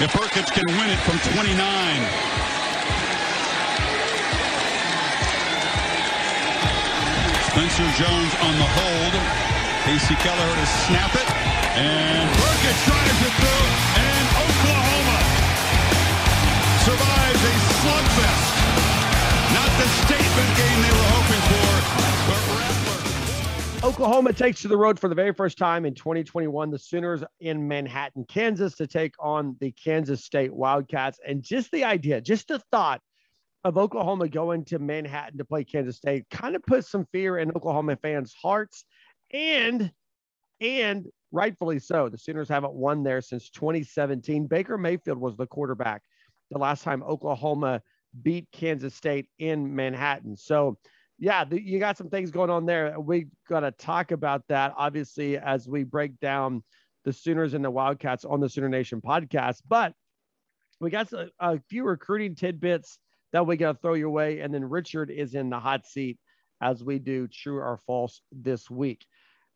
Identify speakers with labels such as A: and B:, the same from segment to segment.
A: If Perkins can win it from 29. Spencer Jones on the hold. Kasey Keller to snap it. And Perkins Oklahoma
B: takes to the road for the very first time in 2021. The Sooners in Manhattan, Kansas, to take on the Kansas State Wildcats. And just the idea, just the thought of Oklahoma going to Manhattan to play Kansas State kind of puts some fear in Oklahoma fans' hearts. And, and rightfully so. The Sooners haven't won there since 2017. Baker Mayfield was the quarterback the last time Oklahoma beat Kansas State in Manhattan. So, yeah, the, you got some things going on there. We got to talk about that, obviously, as we break down the Sooners and the Wildcats on the Sooner Nation podcast. But we got a, a few recruiting tidbits that we got to throw your way. And then Richard is in the hot seat as we do true or false this week.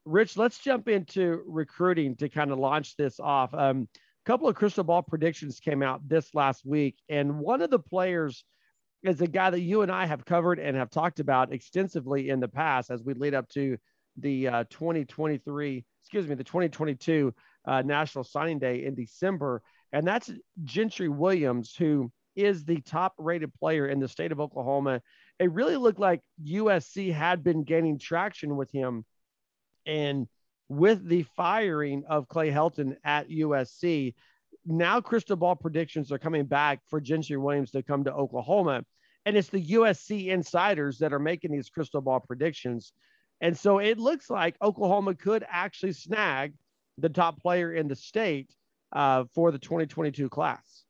B: Rich, let's jump into recruiting to kind of launch this off. Um, a couple of crystal ball predictions came out this last week, and one of the players – is a guy that you and I have covered and have talked about extensively in the past as we lead up to the uh, 2023, excuse me, the 2022 uh, National Signing Day in December. And that's Gentry Williams, who is the top rated player in the state of Oklahoma. It really looked like USC had been gaining traction with him. And with the firing of Clay Helton at USC, now crystal ball predictions are coming back for Gentry Williams to come to Oklahoma. And it's the USC insiders that are making these crystal ball predictions. And so it looks like Oklahoma could actually snag the top player in the state uh, for the 2022 class.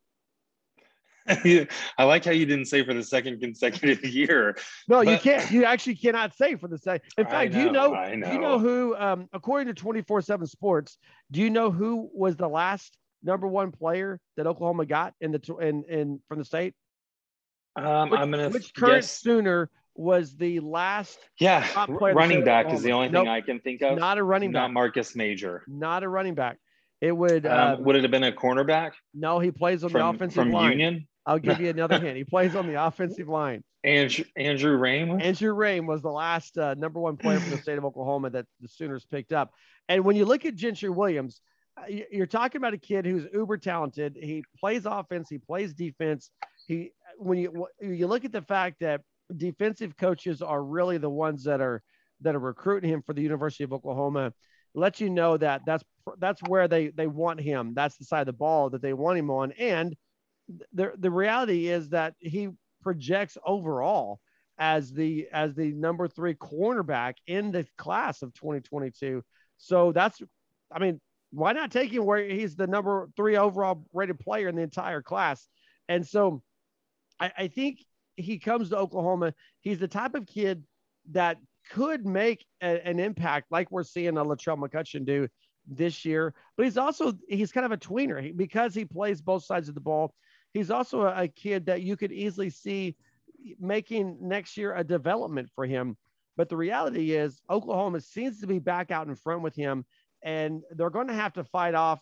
C: I like how you didn't say for the second consecutive year.
B: No, but... you can't. You actually cannot say for the second. In fact, know, do you know, know? Do you know who? Um, according to 24/7 Sports, do you know who was the last number one player that Oklahoma got in the in in from the state?
C: Um, which, I'm gonna
B: which current guess. Sooner was the last.
C: Yeah, running back is the only nope. thing I can think of.
B: Not a running back.
C: Not Marcus Major.
B: Not a running back. It would.
C: Um, uh, would it have been a cornerback?
B: No, he plays on
C: from,
B: the offensive
C: from
B: line.
C: Union.
B: I'll give you another hint. He plays on the offensive line.
C: Andrew, Andrew Raym.
B: Andrew Raym was the last uh, number one player for the state of Oklahoma that the Sooners picked up. And when you look at Gentry Williams, you're talking about a kid who's uber talented. He plays offense, he plays defense. He when you you look at the fact that defensive coaches are really the ones that are that are recruiting him for the University of Oklahoma, let you know that that's that's where they they want him. That's the side of the ball that they want him on. And the the reality is that he projects overall as the as the number three cornerback in the class of 2022. So that's I mean why not take him where he's the number three overall rated player in the entire class? And so I, I think he comes to Oklahoma. He's the type of kid that could make a, an impact like we're seeing a Latrell McCutchin do this year. But he's also he's kind of a tweener he, because he plays both sides of the ball. He's also a, a, kid that you could easily see making next year a development for him. But the reality is Oklahoma seems to be back out in front with him and they're going to have to fight off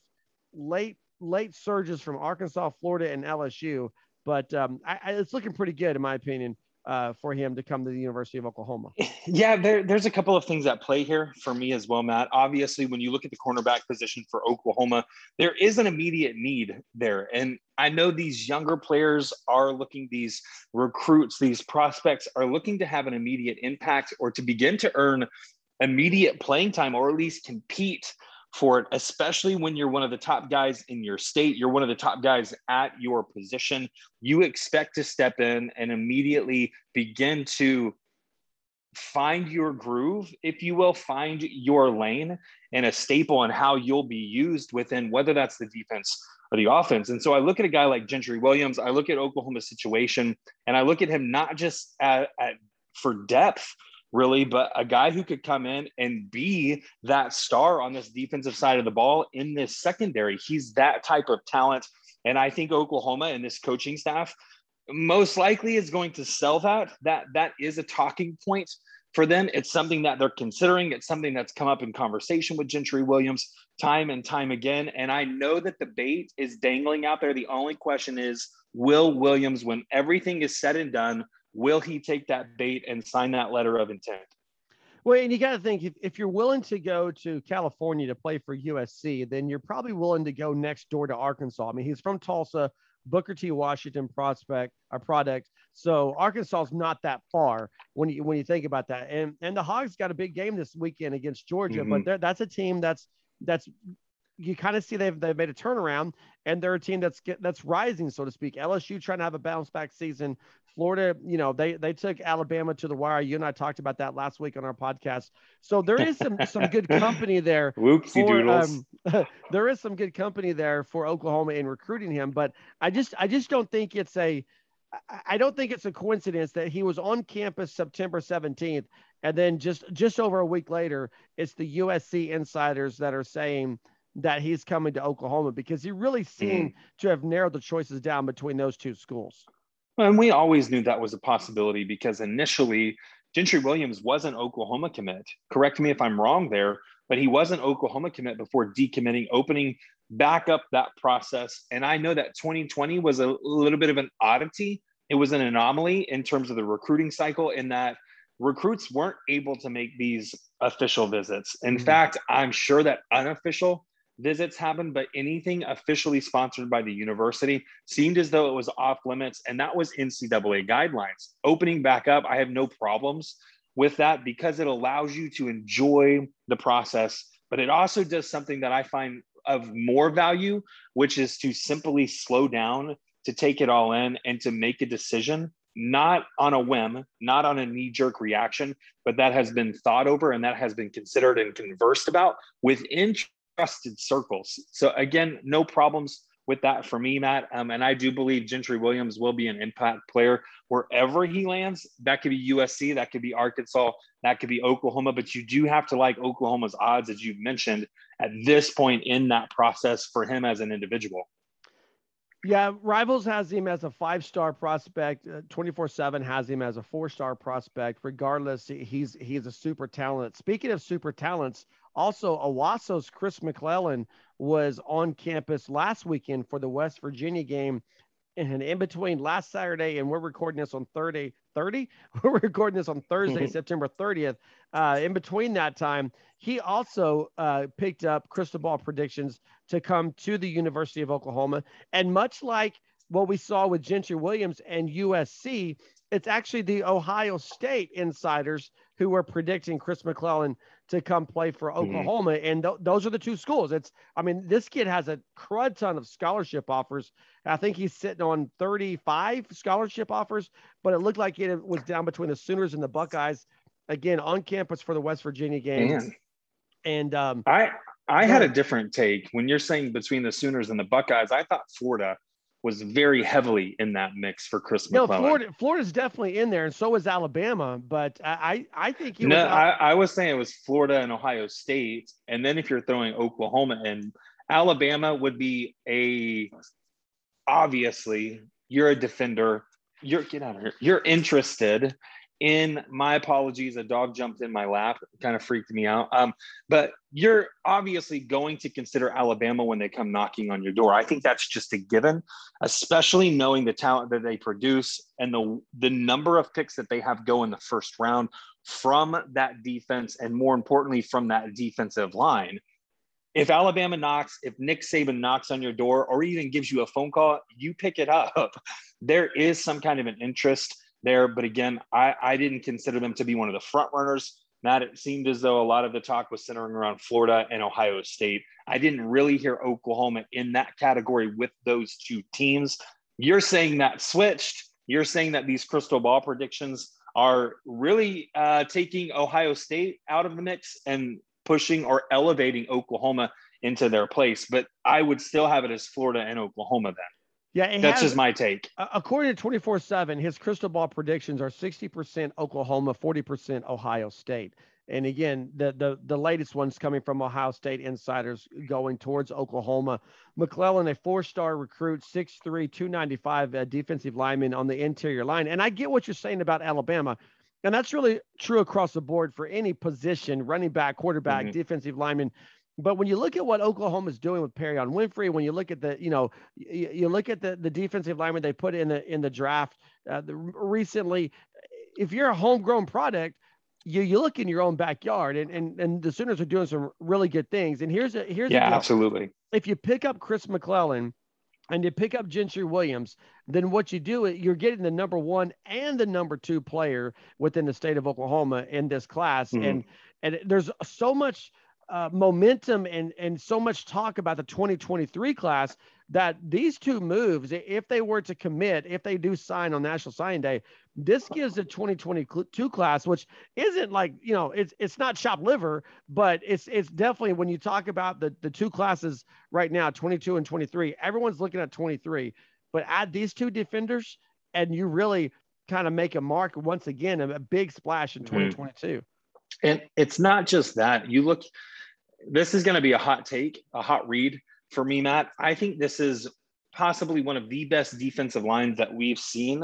B: late late surges from Arkansas, Florida, and LSU. But um, I, I, it's looking pretty good, in my opinion, uh, for him to come to the University of Oklahoma.
C: Yeah, there, there's a couple of things at play here for me as well, Matt. Obviously, when you look at the cornerback position for Oklahoma, there is an immediate need there. And I know these younger players are looking, these recruits, these prospects are looking to have an immediate impact or to begin to earn immediate playing time or at least compete for it, especially when you're one of the top guys in your state, you're one of the top guys at your position. You expect to step in and immediately begin to find your groove, if you will, find your lane and a staple on how you'll be used within whether that's the defense for the offense. And so I look at a guy like Gentry Williams, I look at Oklahoma's situation, and I look at him not just at, at for depth, really, but a guy who could come in and be that star on this defensive side of the ball in this secondary. He's that type of talent. And I think Oklahoma and this coaching staff most likely is going to sell that. That that is a talking point for them. It's something that they're considering. It's something that's come up in conversation with Gentry Williams time and time again. And I know that the bait is dangling out there. The only question is, will Williams, when everything is said and done, will he take that bait and sign that letter of intent?
B: Well, and you got to think if, if you're willing to go to California to play for USC, then you're probably willing to go next door to Arkansas. I mean, he's from Tulsa, Booker T. Washington prospect, a product. So Arkansas is not that far when you when you think about that. And and the Hogs got a big game this weekend against Georgia, mm-hmm. but that's a team that's that's you kind of see they've they've made a turnaround and they're a team that's get, that's rising so to speak. LSU trying to have a bounce back season. Florida, you know, they they took Alabama to the wire. You and I talked about that last week on our podcast. So there is some some good company there.
C: Whoopsie for, doodles.
B: Um, there is some good company there for Oklahoma in recruiting him, but I just I just don't think it's a I don't think it's a coincidence that he was on campus September 17th and then just just over a week later it's the USC insiders that are saying that he's coming to Oklahoma because he really seemed mm. to have narrowed the choices down between those two schools.
C: And we always knew that was a possibility because initially Gentry Williams was an Oklahoma commit. Correct me if I'm wrong there, but he was an Oklahoma commit before decommitting, opening back up that process. And I know that 2020 was a little bit of an oddity. It was an anomaly in terms of the recruiting cycle, in that recruits weren't able to make these official visits. In mm-hmm. fact, I'm sure that unofficial visits happened, but anything officially sponsored by the university seemed as though it was off limits. And that was NCAA guidelines. Opening back up, I have no problems with that because it allows you to enjoy the process, but it also does something that I find of more value, which is to simply slow down, to take it all in, and to make a decision. Not on a whim, not on a knee jerk reaction, but that has been thought over and that has been considered and conversed about within trusted circles. So again, no problems with that for me, Matt. Um, and I do believe Gentry Williams will be an impact player wherever he lands. That could be USC, that could be Arkansas, that could be Oklahoma. But you do have to like Oklahoma's odds, as you've mentioned, at this point in that process for him as an individual.
B: Yeah, Rivals has him as a five star prospect. Uh, Twenty four seven has him as a four star prospect. Regardless, he's he's a super talent. Speaking of super talents, also, Owasso's Chris McClellan was on campus last weekend for the West Virginia game. And in between last Saturday and we're recording this on Thursday, 30, we're recording this on Thursday. September 30th. Uh, in between that time, he also uh, picked up crystal ball predictions to come to the University of Oklahoma. And much like what we saw with Gentry Williams and USC, it's actually the Ohio State insiders who were predicting Chris McClellan to come play for mm-hmm. Oklahoma. Mm-hmm. And th- those are the two schools. It's, I mean, this kid has a crud ton of scholarship offers. I think he's sitting on 35 scholarship offers, but it looked like it was down between the Sooners and the Buckeyes. Again, on campus for the West Virginia game. Man. And um,
C: I, I had a different take when you're saying between the Sooners and the Buckeyes. I thought Florida was very heavily in that mix for Chris
B: no, Florida, Florida's definitely in there, and so is Alabama. But I, I think
C: no, I, I, was saying it was Florida and Ohio State, and then if you're throwing Oklahoma and Alabama would be a obviously you're a defender. You're get out of here. You're interested in my apologies a dog jumped in my lap kind of freaked me out. Um, but you're obviously going to consider alabama when they come knocking on your door. I think that's just a given especially knowing the talent that they produce and the the number of picks that they have go in the first round from that defense and more importantly from that defensive line. If Alabama knocks, if Nick Saban knocks on your door or even gives you a phone call, you pick it up. There is some kind of an interest there. But again, I, I didn't consider them to be one of the front runners. Matt, it seemed as though a lot of the talk was centering around Florida and Ohio State. I didn't really hear Oklahoma in that category with those two teams. You're saying that switched. You're saying that these crystal ball predictions are really uh, taking Ohio State out of the mix and pushing or elevating Oklahoma into their place. But I would still have it as Florida and Oklahoma then.
B: Yeah,
C: that's
B: has,
C: just my take.
B: According to 24 7, his crystal ball predictions are 60% Oklahoma, 40% Ohio State. And again, the, the the latest ones coming from Ohio State insiders going towards Oklahoma. McClellan, a four-star recruit, 6'3", 295 uh, defensive lineman on the interior line. And I get what you're saying about Alabama. And that's really true across the board for any position, running back, quarterback, mm-hmm. defensive lineman. But when you look at what Oklahoma is doing with Perrion Winfrey, when you look at the, you know, you, you look at the the defensive lineman they put in the in the draft uh, the, recently, if you're a homegrown product, you you look in your own backyard, and and and the Sooners are doing some really good things. And here's a here's
C: yeah, absolutely.
B: If you pick up Chris McClellan and you pick up Gentry Williams, then what you do you're getting the number one and the number two player within the state of Oklahoma in this class, mm-hmm. and and there's so much uh, momentum and and so much talk about the 2023 class that these two moves, if they were to commit, if they do sign on National Signing Day, this gives the 2022 class, which isn't like you know, it's it's not shop liver, but it's it's definitely when you talk about the the two classes right now, 22 and 23, everyone's looking at 23, but add these two defenders, and you really kind of make a mark once again, a big splash in 2022. Mm-hmm.
C: And it's not just that. You look this is going to be a hot take, a hot read for me, Matt. I think this is possibly one of the best defensive lines that we've seen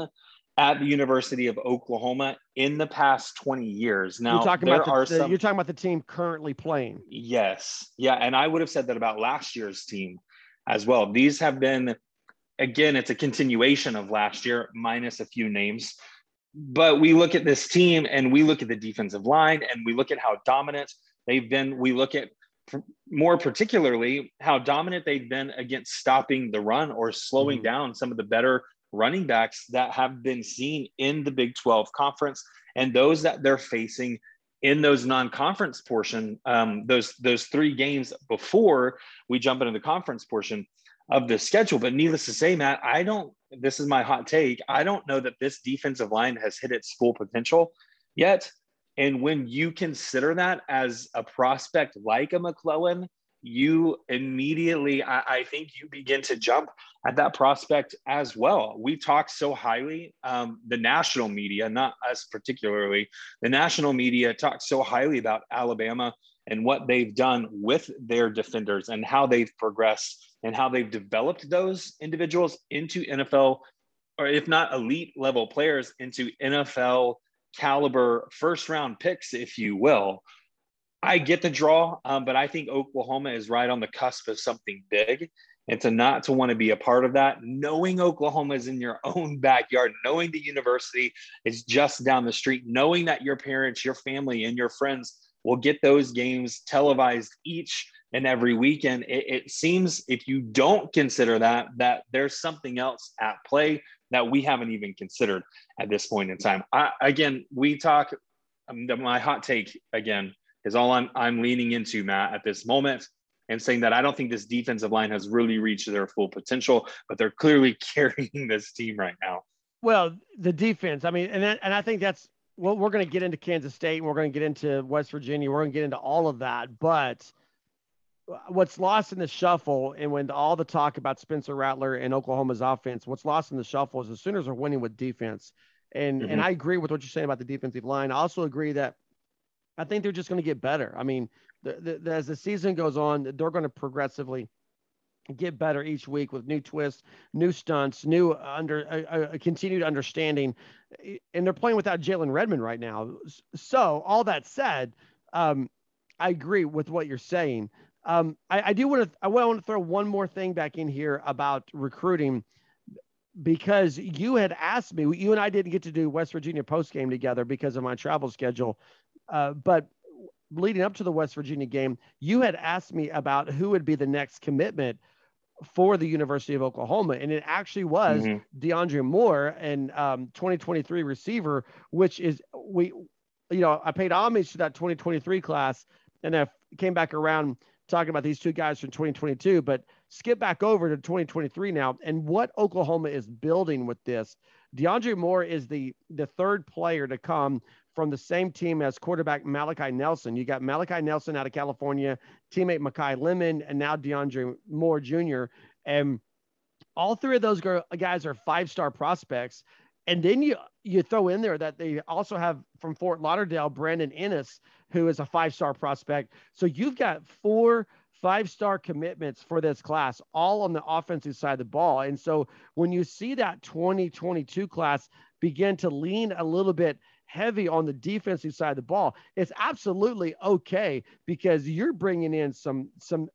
C: at the University of Oklahoma in the past 20 years. Now,
B: you're talking, about the, some, you're talking about the team currently playing.
C: Yes. Yeah. And I would have said that about last year's team as well. These have been, again, it's a continuation of last year, minus a few names. But we look at this team and we look at the defensive line and we look at how dominant they've been. We look at more particularly how dominant they've been against stopping the run or slowing mm-hmm. down some of the better running backs that have been seen in the Big 12 conference and those that they're facing in those non-conference portion um, those those three games before we jump into the conference portion of the schedule but needless to say matt i don't this is my hot take i don't know that this defensive line has hit its full potential yet and when you consider that as a prospect like a McClellan, you immediately, I, I, think you begin to jump at that prospect as well. We talk so highly, um, the national media, not us particularly, the national media talks so highly about Alabama and what they've done with their defenders and how they've progressed and how they've developed those individuals into NFL, or if not elite level players, into NFL caliber first round picks, if you will. I get the draw, um, but I think Oklahoma is right on the cusp of something big. And to not to want to be a part of that, knowing Oklahoma is in your own backyard, knowing the university is just down the street, knowing that your parents, your family, and your friends will get those games televised each and every weekend. It, it seems if you don't consider that, that there's something else at play that we haven't even considered at this point in time. I, again, we talk. Um, my hot take again is all I'm I'm leaning into, Matt, at this moment, and saying that I don't think this defensive line has really reached their full potential, but they're clearly carrying this team right now.
B: Well, the defense. I mean, and that, and I think that's well, we're going to get into Kansas State, and we're going to get into West Virginia. We're going to get into all of that, but what's lost in the shuffle and when all the talk about Spencer Rattler and Oklahoma's offense, what's lost in the shuffle is the Sooners are winning with defense. And mm-hmm. and I agree with what you're saying about the defensive line. I also agree that I think they're just going to get better. I mean, the, the, as the season goes on, they're going to progressively get better each week with new twists, new stunts, new under a, a continued understanding. And they're playing without Jalen Redmond right now. So all that said, um, I agree with what you're saying. Um, I, I, do want to I want to throw one more thing back in here about recruiting because you had asked me. You and I didn't get to do West Virginia post game together because of my travel schedule, uh, but leading up to the West Virginia game, you had asked me about who would be the next commitment for the University of Oklahoma, and it actually was mm-hmm. DeAndre Moore, and um, 2023 receiver, which is we, you know, I paid homage to that 2023 class, and I came back around talking about these two guys from 2022, but skip back over to 2023 now and what Oklahoma is building with this. DeAndre Moore is the the third player to come from the same team as quarterback Malachi Nelson. You got Malachi Nelson out of California, teammate Makai Lemon, and now DeAndre Moore Jr. And all three of those guys are five star prospects. And then you you throw in there that they also have from Fort Lauderdale Brandon Inniss, who is a five star prospect. So you've got four five star commitments for this class, all on the offensive side of the ball. And so when you see that 2022 class begin to lean a little bit heavy on the defensive side of the ball, it's absolutely okay because you're bringing in some some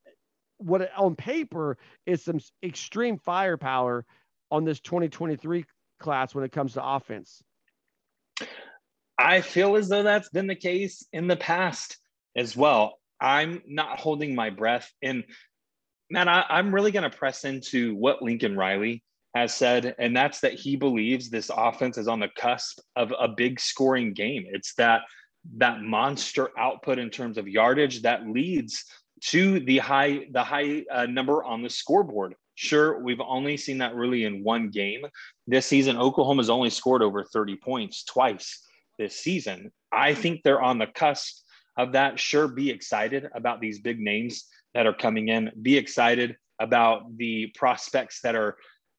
B: what on paper is some extreme firepower on this 2023 class when it comes to offense.
C: I feel as though that's been the case in the past as well. I'm not holding my breath. And man, I, am really going to press into what Lincoln Riley has said, and that's that he believes this offense is on the cusp of a big scoring game. It's that that monster output in terms of yardage that leads to the high the high uh, number on the scoreboard. Sure, we've only seen that really in one game this season. Oklahoma's only scored over 30 points twice this season. I think they're on the cusp of that. Sure, be excited about these big names that are coming in. Be excited about the prospects that are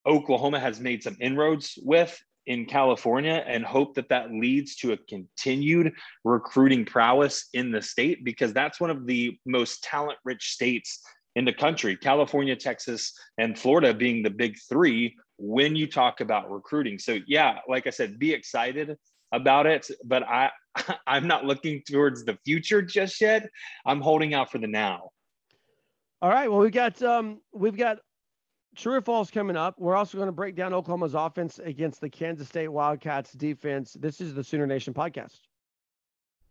C: Oklahoma has made some inroads with in California and hope that that leads to a continued recruiting prowess in the state because that's one of the most talent rich states in the country. California, Texas, and Florida being the big three when you talk about recruiting. So, yeah, like I said, be excited about it, but I I'm not looking towards the future just yet. I'm holding out for the now.
B: All right. Well, we got um we've got True or false coming up. We're also going to break down Oklahoma's offense against the Kansas State Wildcats defense. This is the Sooner Nation podcast.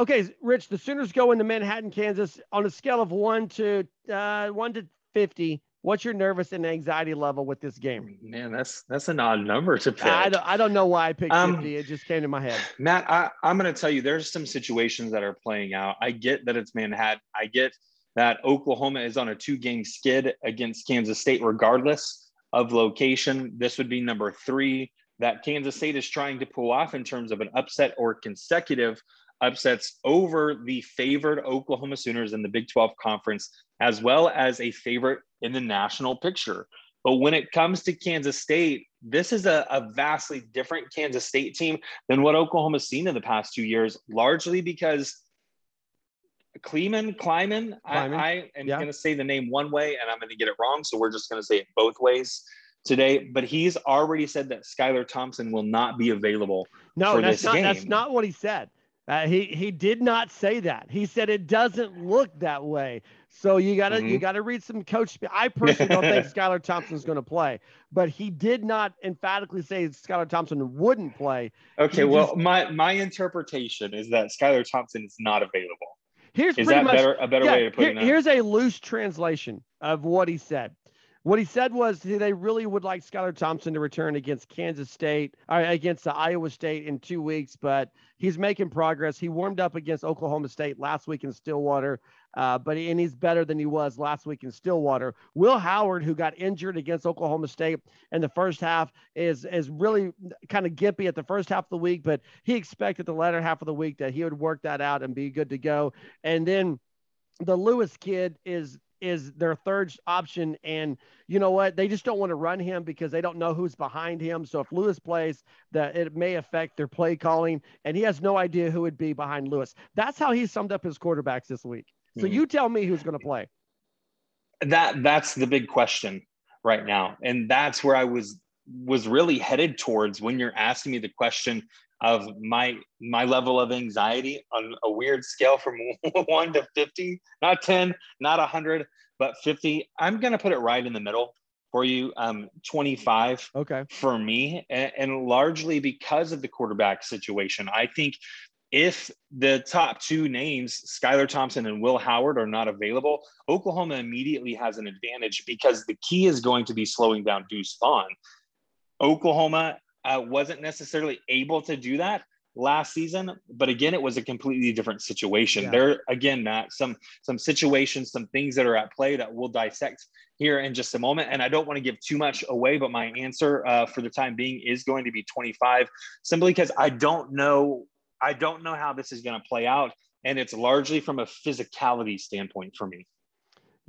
B: Okay, Rich, the Sooners go into Manhattan, Kansas on a scale of one to uh, one to 50 What's your nervous and anxiety level with this game?
C: Man, that's that's an odd number to pick.
B: I don't, I don't know why I picked um, 50. It just came to my head.
C: Matt, I, I'm going to tell you, there's some situations that are playing out. I get that it's Manhattan. I get that Oklahoma is on a two game skid against Kansas State, regardless of location. This would be number three that Kansas State is trying to pull off in terms of an upset or consecutive upsets over the favored Oklahoma Sooners in the Big 12 Conference, as well as a favorite in the national picture. But when it comes to Kansas State, this is a, a vastly different Kansas State team than what Oklahoma's seen in the past two years, largely because Kleeman, Kleiman, I, I, am yeah. going to say the name one way and I'm going to get it wrong. So we're just going to say it both ways today. But he's already said that Skylar Thompson will not be available.
B: No, that's not, game. that's not what he said. Uh, he he did not say that. He said it doesn't look that way. So you gotta mm-hmm. you gotta read some coach. I personally don't think Skylar Thompson's going to play, but he did not emphatically say Skylar Thompson wouldn't play.
C: Okay, he well just, my my interpretation is that Skylar Thompson is not available.
B: Here's
C: is that
B: much,
C: better a better
B: yeah,
C: way to put
B: here,
C: it?
B: Here's a loose translation of what he said. What he said was they really would like Skylar Thompson to return against Kansas State, uh, against the Iowa State in two weeks, but he's making progress. He warmed up against Oklahoma State last week in Stillwater, uh, but and he's better than he was last week in Stillwater. Will Howard, who got injured against Oklahoma State in the first half, is is really kind of gimpy at the first half of the week, but he expected the latter half of the week that he would work that out and be good to go. And then the Lewis kid is is their third option. And you know what? They just don't want to run him because they don't know who's behind him. So if Lewis plays, that it may affect their play calling. And he has no idea who would be behind Lewis. That's how he summed up his quarterbacks this week. So mm-hmm. you tell me who's going to play.
C: That that's the big question right now. And that's where I was was really headed towards when you're asking me the question of my my level of anxiety on a weird scale from 1 to 50 not 10 not 100 but 50 i'm going to put it right in the middle for you. Um, 25
B: okay.
C: for me, and, and largely because of the quarterback situation. I think if the top two names, Skylar Thompson and Will Howard, are not available, Oklahoma immediately has an advantage because the key is going to be slowing down Deuce Vaughn. Oklahoma uh, wasn't necessarily able to do that last season, but again, it was a completely different situation. Yeah. There, again, Matt, some some situations, some things that are at play that we'll dissect here in just a moment. And I don't want to give too much away, but my answer uh, for the time being is going to be 25, simply because I don't know I don't know how this is going to play out. And it's largely from a physicality standpoint for me.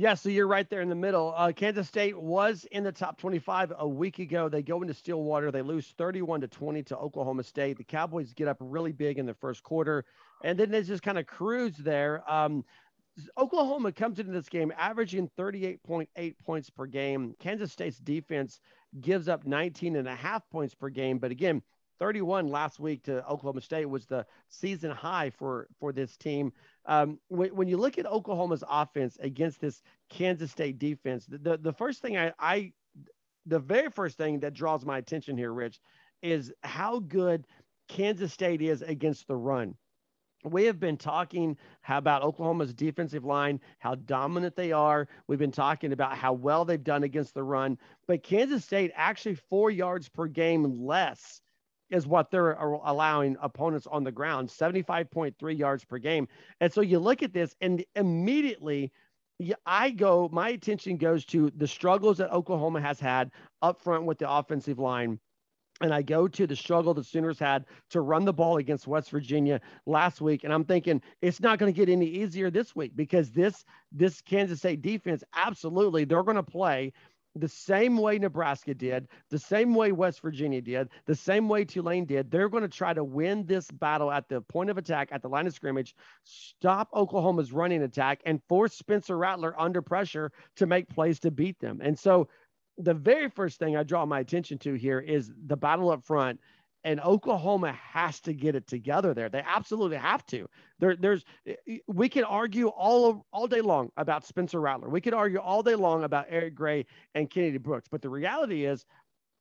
B: Yeah, so you're right there in the middle. Uh, Kansas State was in the top 25 a week ago. They go into Stillwater. They lose 31 to 20 to Oklahoma State. The Cowboys get up really big in the first quarter, and then they just kind of cruise there. Um, Oklahoma comes into this game averaging 38.8 points per game. Kansas State's defense gives up 19 and a half points per game. But again, 31 last week to Oklahoma State was the season high for for this team. Um, when, when you look at Oklahoma's offense against this Kansas State defense, the, the, the first thing I, I the very first thing that draws my attention here, Rich, is how good Kansas State is against the run. We have been talking about Oklahoma's defensive line, how dominant they are. We've been talking about how well they've done against the run, but Kansas State actually four yards per game less is what they're uh, allowing opponents on the ground 75.3 yards per game. And so you look at this, and immediately I go, my attention goes to the struggles that Oklahoma has had up front with the offensive line. And I go to the struggle the Sooners had to run the ball against West Virginia last week. And I'm thinking it's not going to get any easier this week because this this Kansas State defense, absolutely, they're going to play the same way Nebraska did, the same way West Virginia did, the same way Tulane did. They're going to try to win this battle at the point of attack, at the line of scrimmage, stop Oklahoma's running attack, and force Spencer Rattler under pressure to make plays to beat them. And so, the very first thing I draw my attention to here is the battle up front and Oklahoma has to get it together there. They absolutely have to. There, there's we can argue all all day long about Spencer Rattler. We could argue all day long about Eric Gray and Kennedy Brooks, but the reality is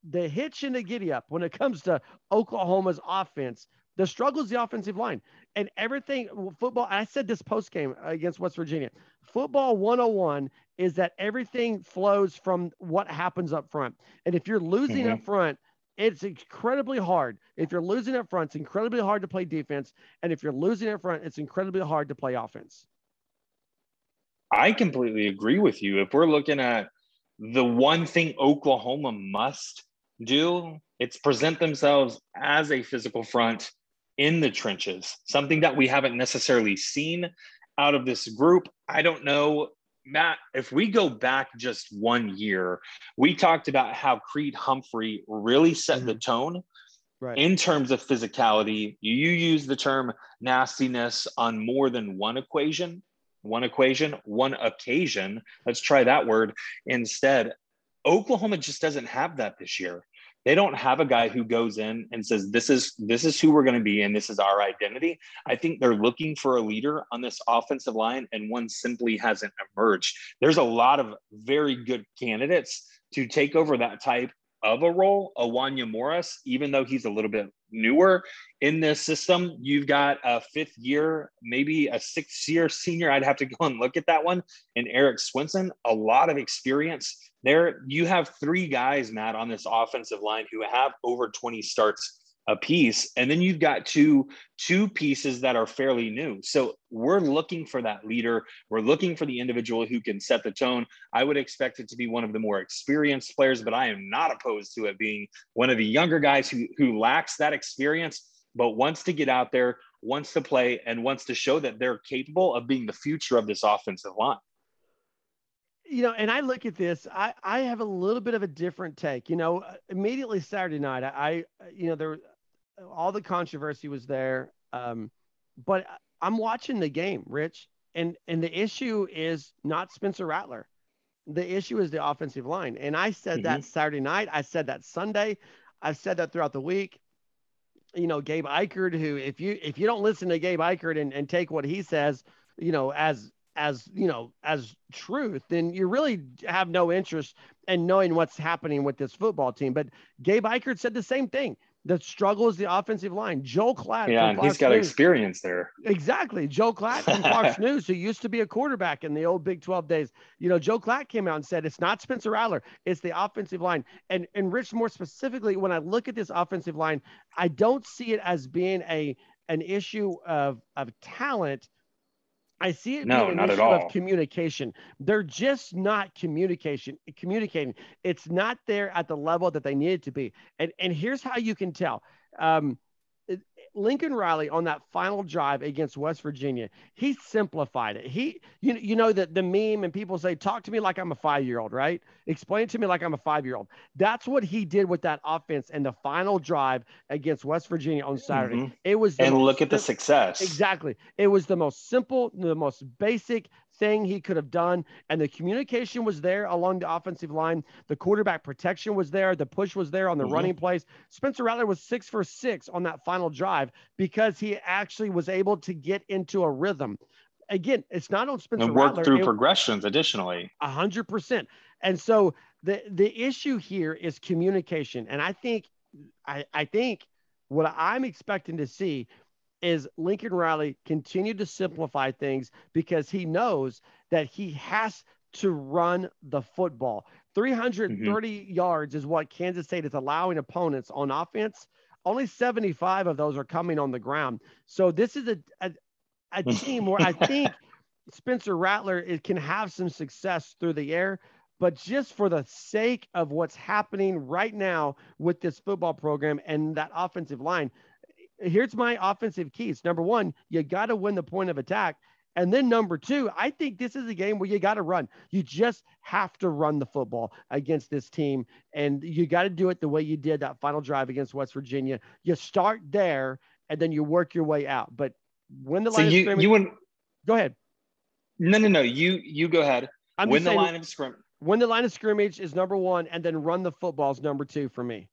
B: the hitch and the giddy up when it comes to Oklahoma's offense. The struggle is the offensive line and everything football. I said this post game against West Virginia. Football 101 is that everything flows from what happens up front. And if you're losing mm-hmm. up front, it's incredibly hard. If you're losing up front, it's incredibly hard to play defense. And if you're losing up front, it's incredibly hard to play offense.
C: I completely agree with you. If we're looking at the one thing Oklahoma must do, it's present themselves as a physical front in the trenches, something that we haven't necessarily seen out of this group. I don't know Matt, if we go back just one year, we talked about how Creed Humphrey really set mm-hmm. the tone right. in terms of physicality. You, you use the term nastiness on more than one equation, one equation, one occasion. Let's try that word instead. Oklahoma just doesn't have that this year they don't have a guy who goes in and says this is this is who we're going to be and this is our identity. I think they're looking for a leader on this offensive line and one simply hasn't emerged. There's a lot of very good candidates to take over that type of a role. a Wanya Morris even though he's a little bit newer in this system. You've got a fifth year maybe a sixth year senior. I'd have to go and look at that one. And Erik Swenson a lot of experience there. You have three guys, Matt, on this offensive line who have over 20 starts a piece and then you've got two two pieces that are fairly new. So we're looking for that leader. We're looking for the individual who can set the tone. I would expect it to be one of the more experienced players but i am not opposed to it being one of the younger guys who who lacks that experience. But wants to get out there wants to play and wants to show that they're capable of being the future of this offensive line.
B: You know, and I look at this, I, I have a little bit of a different take. You know, immediately Saturday night, I, I, you know, there, all the controversy was there. Um, but I'm watching the game, Rich, and and the issue is not Spencer Rattler. The issue is the offensive line. And I said mm-hmm. that Saturday night. I said that Sunday. I've said that throughout the week. You know, Gabe Ikard, who if you if you don't listen to Gabe Ikard and, and take what he says, you know, as as you know as truth then you really have no interest in knowing what's happening with this football team. But Gabe Ikard said the same thing. The struggle is the offensive line. Joel Klatt.
C: Yeah, and he's got News, experience there.
B: Exactly. Joel Klatt from Fox News, who used to be a quarterback in the old Big 12 days. You know, Joel Klatt came out and said it's not Spencer Rattler, it's the offensive line. And and Rich, more specifically, when I look at this offensive line, I don't see it as being a an issue of of talent I see it no, being an issue of communication. They're just not communication communicating. It's not there at the level that they need it to be. And and here's how you can tell. Um, Lincoln Riley on that final drive against West Virginia, he simplified it. He, you, you know, that the meme and people say, talk to me like I'm a five year old, right? Explain to me like I'm a five year old. That's what he did with that offense and the final drive against West Virginia on Saturday. Mm-hmm. It was,
C: and look at the success.
B: Exactly. It was the most simple, the most basic thing he could have done. And the communication was there along the offensive line. The quarterback protection was there. The push was there on the mm-hmm. running plays. Spencer Rattler was six for six on that final drive because he actually was able to get into a rhythm. Again, it's not on Spencer
C: and work
B: Rattler,
C: through it, progressions additionally.
B: A hundred percent. And so the the issue here is communication. And I think I, I think what I'm expecting to see is Lincoln Riley continue to simplify things because he knows that he has to run the football. 330 mm-hmm. yards is what Kansas State is allowing opponents on offense. Only 75 of those are coming on the ground. So this is a a, a team where I think Spencer Rattler can have some success through the air, but just for the sake of what's happening right now with this football program and that offensive line, here's my offensive keys. Number one, you got to win the point of attack. And then number two, I think this is a game where you got to run. You just have to run the football against this team. And you got to do it the way you did that final drive against West Virginia. You start there and then you work your way out. But when the line so you, scrimmage, you wouldn't go ahead.
C: No, no, no. You you go ahead. I'm win the line of scrimmage.
B: Win the line of scrimmage is number one, and then run the football is number two for me.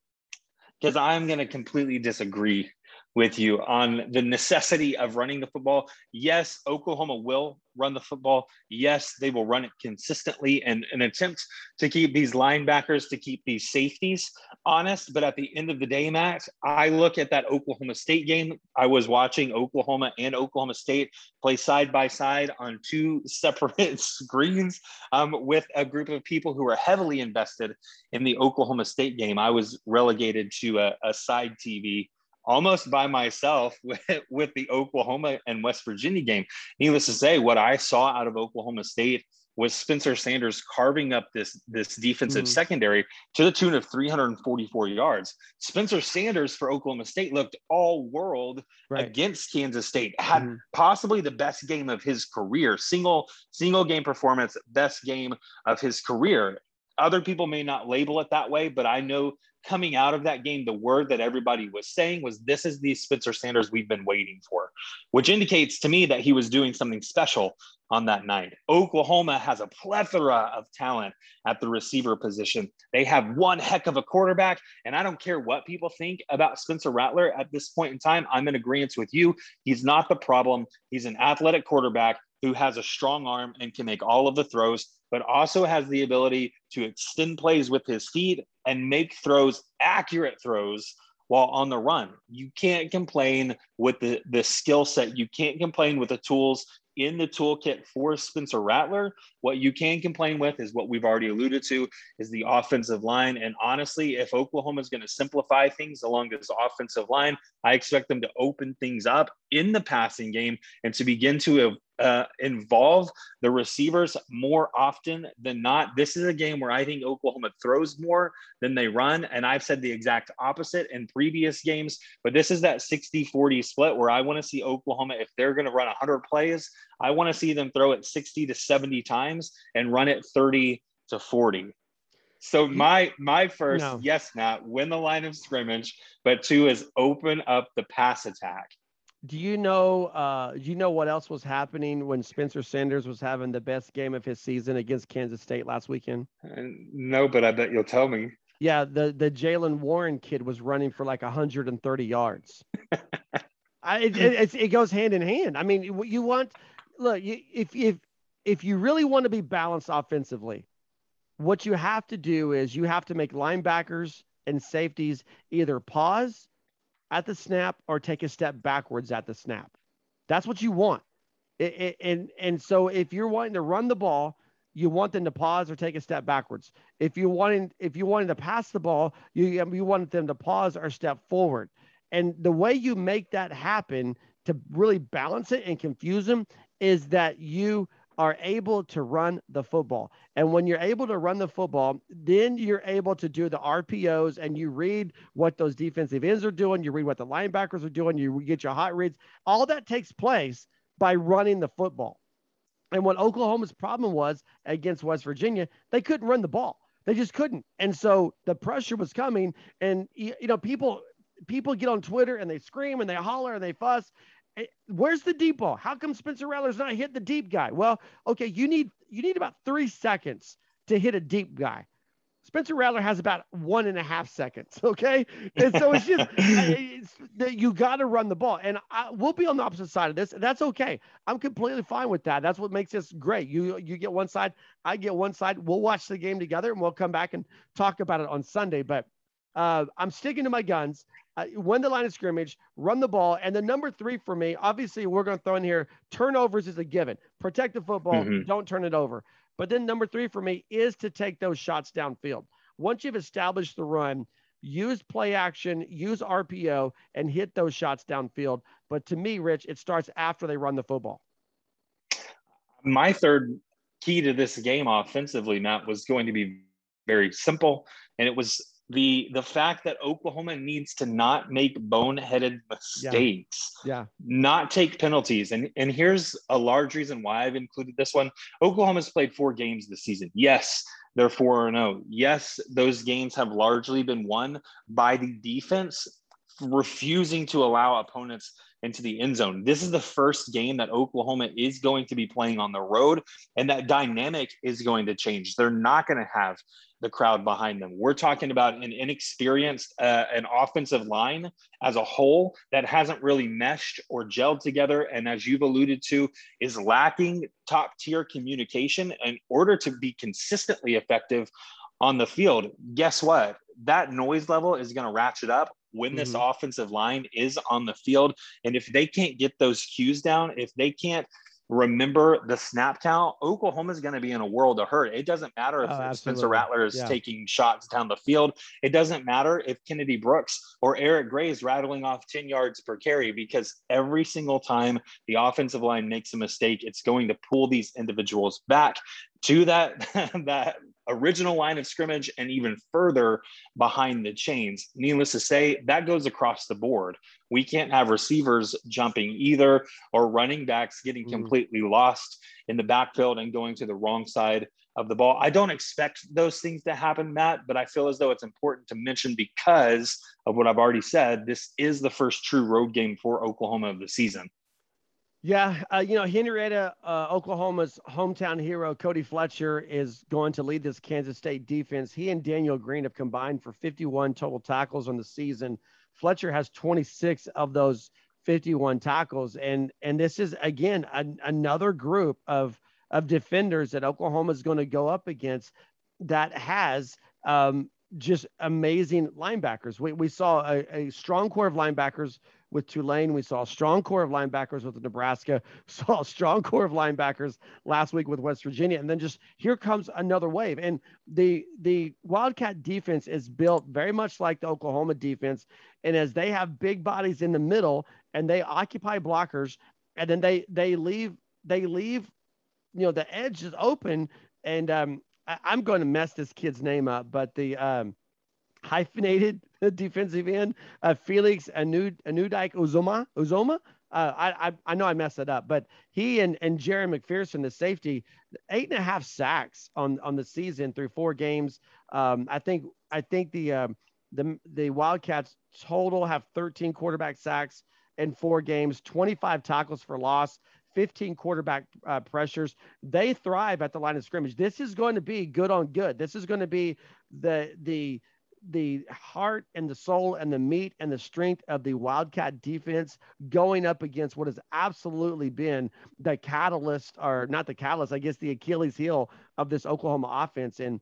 C: Because I'm going to completely disagree with you on the necessity of running the football. Yes, Oklahoma will run the football. Yes, they will run it consistently and an attempt to keep these linebackers, to keep these safeties honest. But at the end of the day, Matt, I look at that Oklahoma State game. I was watching Oklahoma and Oklahoma State play side by side on two separate screens um, with a group of people who are heavily invested in the Oklahoma State game. I was relegated to a, a side TV almost by myself with, with the Oklahoma and West Virginia game. Needless to say, what I saw out of Oklahoma State was Spencer Sanders carving up this this defensive mm-hmm. secondary to the tune of 344 yards. Spencer Sanders for Oklahoma State looked all world right. against Kansas State. Had mm-hmm. possibly the best game of his career, single single game performance, best game of his career. Other people may not label it that way, but I know coming out of that game, the word that everybody was saying was, This is the Spencer Sanders we've been waiting for, which indicates to me that he was doing something special on that night. Oklahoma has a plethora of talent at the receiver position. They have one heck of a quarterback. And I don't care what people think about Spencer Rattler at this point in time. I'm in agreement with you. He's not the problem. He's an athletic quarterback who has a strong arm and can make all of the throws, but also has the ability to extend plays with his feet and make throws, accurate throws while on the run. You can't complain with the, the skill set. You can't complain with the tools in the toolkit for Spencer Rattler. What you can complain with is what we've already alluded to is the offensive line. And honestly, if Oklahoma is going to simplify things along this offensive line, I expect them to open things up in the passing game and to begin to uh, involve the receivers more often than not. This is a game where I think Oklahoma throws more than they run. And I've said the exact opposite in previous games, but this is that 60 40 split where I want to see Oklahoma, if they're going to run 100 plays, I want to see them throw it 60 to 70 times and run it 30 to 40. So my my first no. yes, Matt, win the line of scrimmage, but two is open up the pass attack
B: do you know uh do you know what else was happening when Spencer Sanders was having the best game of his season against Kansas State last weekend?
C: No, but I bet you'll tell me.
B: Yeah, the the Jaylen Warren kid was running for like 130 yards. I, it, it, it, goes hand in hand. I mean, you want look you, if if if you really want to be balanced offensively, what you have to do is you have to make linebackers and safeties either pause at the snap or take a step backwards at the snap. That's what you want. It, it, and and so if you're wanting to run the ball, you want them to pause or take a step backwards. If you wanting if you wanting to pass the ball, you you want them to pause or step forward. And the way you make that happen to really balance it and confuse them is that you are able to run the football. And when you're able to run the football, then you're able to do the RPOs and you read what those defensive ends are doing, you read what the linebackers are doing, you get your hot reads. All that takes place by running the football. And what Oklahoma's problem was against West Virginia, they couldn't run the ball. They just couldn't. And so the pressure was coming and you know people people get on Twitter and they scream and they holler and they fuss where's the deep ball? How come Spencer Rattler's not hit the deep guy? Well, okay, you need you need about three seconds to hit a deep guy. Spencer Rattler has about one and a half seconds. Okay, and so it's just it's, you got to run the ball, and I, we'll be on the opposite side of this. That's okay. I'm completely fine with that. That's what makes this great. You you get one side, I get one side. We'll watch the game together, and we'll come back and talk about it on Sunday. But uh, I'm sticking to my guns uh, win the line of scrimmage, run the ball. And the number three for me, obviously, we're going to throw in here turnovers is a given. Protect the football, mm-hmm. don't turn it over. But then number three for me is to take those shots downfield. Once you've established the run, use play action, use RPO, and hit those shots downfield. But to me, Rich, it starts after they run the football.
C: My third key to this game offensively, Matt, was going to be very simple. And it was the the fact that Oklahoma needs to not make boneheaded mistakes,
B: yeah. yeah,
C: not take penalties, and and here's a large reason why I've included this one. Oklahoma's played four games this season. Yes, they're four and zero. Oh. Yes, those games have largely been won by the defense refusing to allow opponents into the end zone. This is the first game that Oklahoma is going to be playing on the road, and that dynamic is going to change. They're not going to have the crowd behind them. We're talking about an inexperienced, uh, an offensive line as a whole that hasn't really meshed or gelled together. And as you've alluded to, is lacking top tier communication in order to be consistently effective on the field. Guess what? That noise level is going to ratchet up when this mm-hmm. offensive line is on the field. And if they can't get those cues down, if they can't remember the snap count, Oklahoma is going to be in a world of hurt. It doesn't matter if oh, Spencer Rattler is yeah. taking shots down the field. It doesn't matter if Kennedy Brooks or Eric Gray is rattling off 10 yards per carry because every single time the offensive line makes a mistake, it's going to pull these individuals back to that that original line of scrimmage and even further behind the chains. Needless to say, that goes across the board. We can't have receivers jumping either or running backs getting mm-hmm. completely lost in the backfield and going to the wrong side of the ball. I don't expect those things to happen, Matt, but I feel as though it's important to mention because of what I've already said. This is the first true road game for Oklahoma of the season.
B: Yeah, uh, you know, Henryetta, uh, Oklahoma's hometown hero, Cody Fletcher, is going to lead this Kansas State defense. He and Daniel Green have combined for 51 total tackles on the season. Fletcher has 26 of those 51 tackles, and and this is again another group of of defenders that Oklahoma is going to go up against that has um, just amazing linebackers. We, we saw a, a strong core of linebackers with Tulane. We saw a strong core of linebackers with Nebraska. Saw a strong core of linebackers last week with West Virginia, and then just here comes another wave. And the the Wildcat defense is built very much like the Oklahoma defense. And as they have big bodies in the middle and they occupy blockers, and then they they leave they leave, you know, the edge is open. And um, I, am going to mess this kid's name up, but the um, hyphenated defensive end, uh, Felix Anud, Anudike Uzomah. Uzomah. Uh, I, I, I know I messed it up, but he and and Jerry McPherson, the safety, eight and a half sacks on on the season through four games. Um, I think I think the um, the the Wildcats total have 13 quarterback sacks in four games, 25 tackles for loss. 15 quarterback uh, pressures. They thrive at the line of scrimmage. This is going to be good on good. This is going to be the the the heart and the soul and the meat and the strength of the Wildcat defense going up against what has absolutely been the catalyst, or not the catalyst, I guess the Achilles heel of this Oklahoma offense. And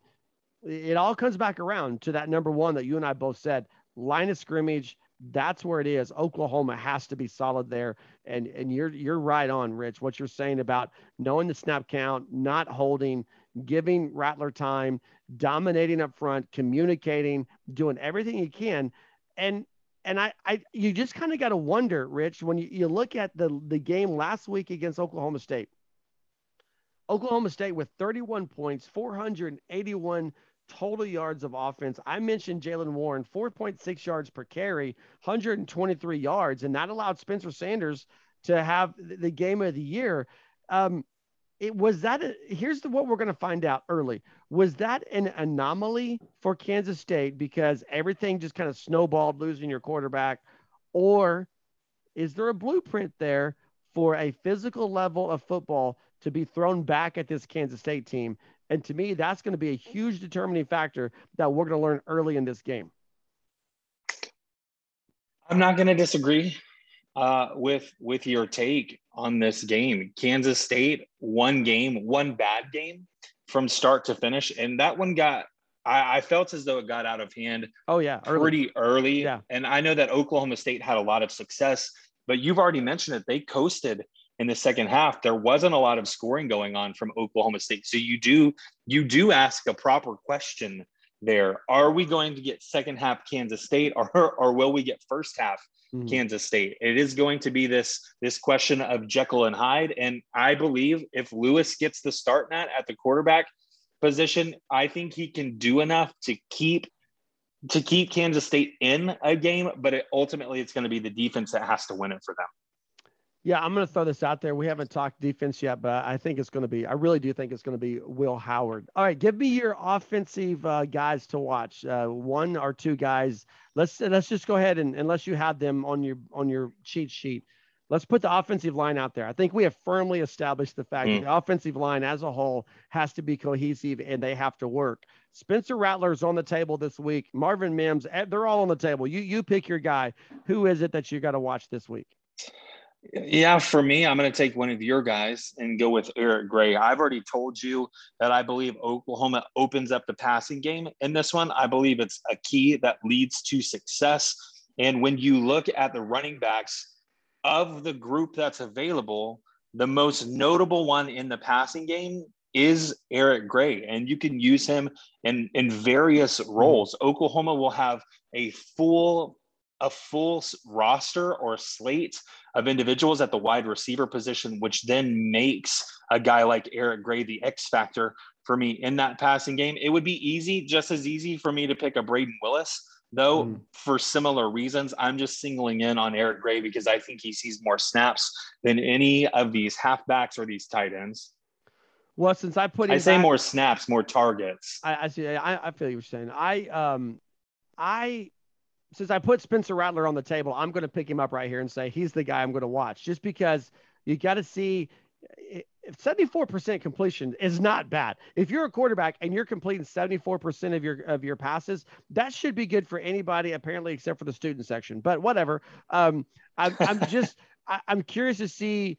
B: it all comes back around to that number one that you and I both said line of scrimmage. That's where it is. Oklahoma has to be solid there. And and you're you're right on, Rich, what you're saying about knowing the snap count, not holding, giving Rattler time, dominating up front, communicating, doing everything you can. And and I, I you just kind of got to wonder, Rich, when you, you look at the the game last week against Oklahoma State. Oklahoma State with 31 points, 481 total yards of offense. I mentioned Jaylen Warren, 4.6 yards per carry, 123 yards, and that allowed Spencer Sanders to have the game of the year. Um, it was that. A, here's the, what we're going to find out early. Was that an anomaly for Kansas State because everything just kind of snowballed, losing your quarterback, or is there a blueprint there for a physical level of football to be thrown back at this Kansas State team? And to me, that's going to be a huge determining factor that we're going to learn early in this game.
C: I'm not going to disagree uh, with with your take on this game. Kansas State, one game, one bad game from start to finish, and that one got. I, I felt as though it got out of hand.
B: Oh yeah,
C: early. pretty early.
B: Yeah,
C: and I know that Oklahoma State had a lot of success, but you've already mentioned it. They coasted in the second half there wasn't a lot of scoring going on from oklahoma state so you do you do ask a proper question there are we going to get second half kansas state or or will we get first half mm-hmm. kansas state. It is going to be this this question of jekyll and hyde. And i believe if lewis gets the start net at the quarterback position i think he can do enough to keep to keep kansas state in a game but it, ultimately it's going to be the defense that has to win it for them
B: yeah, I'm going to throw this out there. We haven't talked defense yet, but I think it's going to be, I really do think it's going to be Will Howard. All right, give me your offensive uh, guys to watch. Uh, one or two guys. Let's let's just go ahead and unless you have them on your on your cheat sheet, let's put the offensive line out there. I think we have firmly established the fact mm. that the offensive line as a whole has to be cohesive and they have to work. Spencer Rattler's on the table this week. Marvin Mims, eh, they're all on the table. You you pick your guy. Who is it that you got to watch this week?
C: Yeah, for me, I'm going to take one of your guys and go with Eric Gray. I've already told you that I believe Oklahoma opens up the passing game in this one. I believe it's a key that leads to success. And when you look at the running backs of the group that's available, the most notable one in the passing game is Eric Gray, and you can use him in, in various mm-hmm. roles. Oklahoma will have a full a full roster or slate of individuals at the wide receiver position, which then makes a guy like Eric Gray the X factor for me in that passing game. It would be easy, just as easy for me to pick a Brayden Willis, though, mm. for similar reasons. I'm just singling in on Eric Gray because I think he sees more snaps than any of these halfbacks or these tight ends.
B: Well, since I put,
C: I say back, more snaps, more targets.
B: I, I see. I, I feel you're saying. I um, I since I put Spencer Rattler on the table, I'm going to pick him up right here and say he's the guy I'm going to watch just because you got to see 74% completion is not bad. If you're a quarterback and you're completing 74% of your of your passes, that should be good for anybody apparently except for the student section. But whatever. Um, I'm, I'm just I, am curious to see.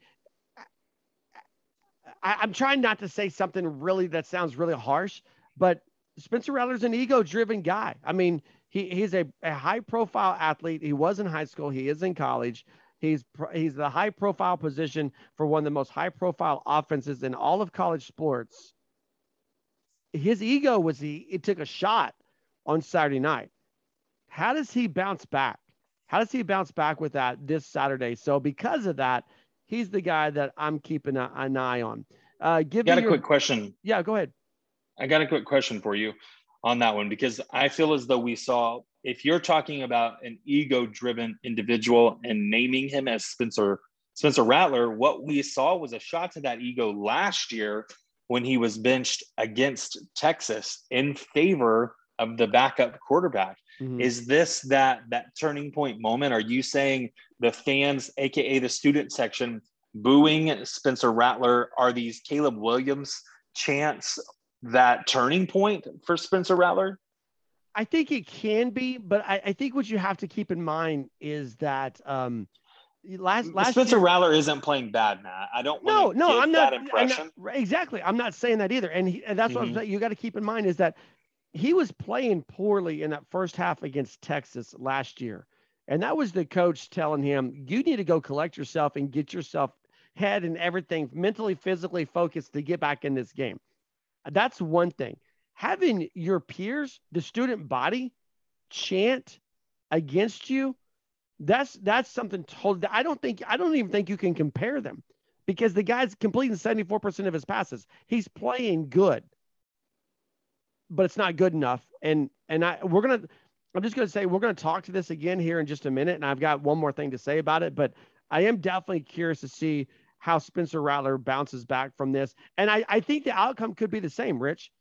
B: I, I'm trying not to say something really that sounds really harsh, but Spencer Rattler's an ego-driven guy. I mean, he he's a, a high profile athlete. He was in high school. He is in college. He's he's the high profile position for one of the most high profile offenses in all of college sports. His ego was he it took a shot on Saturday night. How does he bounce back? How does he bounce back with that this Saturday? So because of that, he's the guy that I'm keeping a, an eye on. Uh, give
C: got
B: me
C: a
B: your,
C: quick question.
B: Yeah, go ahead.
C: I got a quick question for you on that one because I feel as though we saw if you're talking about an ego-driven individual and naming him as Spencer Spencer Rattler, what we saw was a shot to that ego last year when he was benched against Texas in favor of the backup quarterback. Mm-hmm. Is this that that turning point moment? Are you saying the fans, aka the student section, booing Spencer Rattler are these Caleb Williams chants that turning point for Spencer Rattler?
B: I think it can be, but I, I think what you have to keep in mind is that um, last last
C: Spencer
B: year,
C: Rattler isn't playing bad, Matt. I don't.
B: No, no, I'm not, I'm not, Exactly, I'm not saying that either. And, he, and that's mm-hmm. what I'm mm-hmm. saying. You got to keep in mind is that he was playing poorly in that first half against Texas last year. And that was the coach telling him, you need to go collect yourself and get yourself head and everything mentally, physically focused to get back in this game. That's one thing. Having your peers, the student body, chant against you, that's that's something totally. I don't think I don't even think you can compare them because the guy's completing 74% of his passes. He's playing good, but it's not good enough. And and I we're gonna I'm just gonna say we're gonna talk to this again here in just a minute, and I've got one more thing to say about it. But I am definitely curious to see how Spencer Rattler bounces back from this. And I, I think the outcome could be the same, Rich.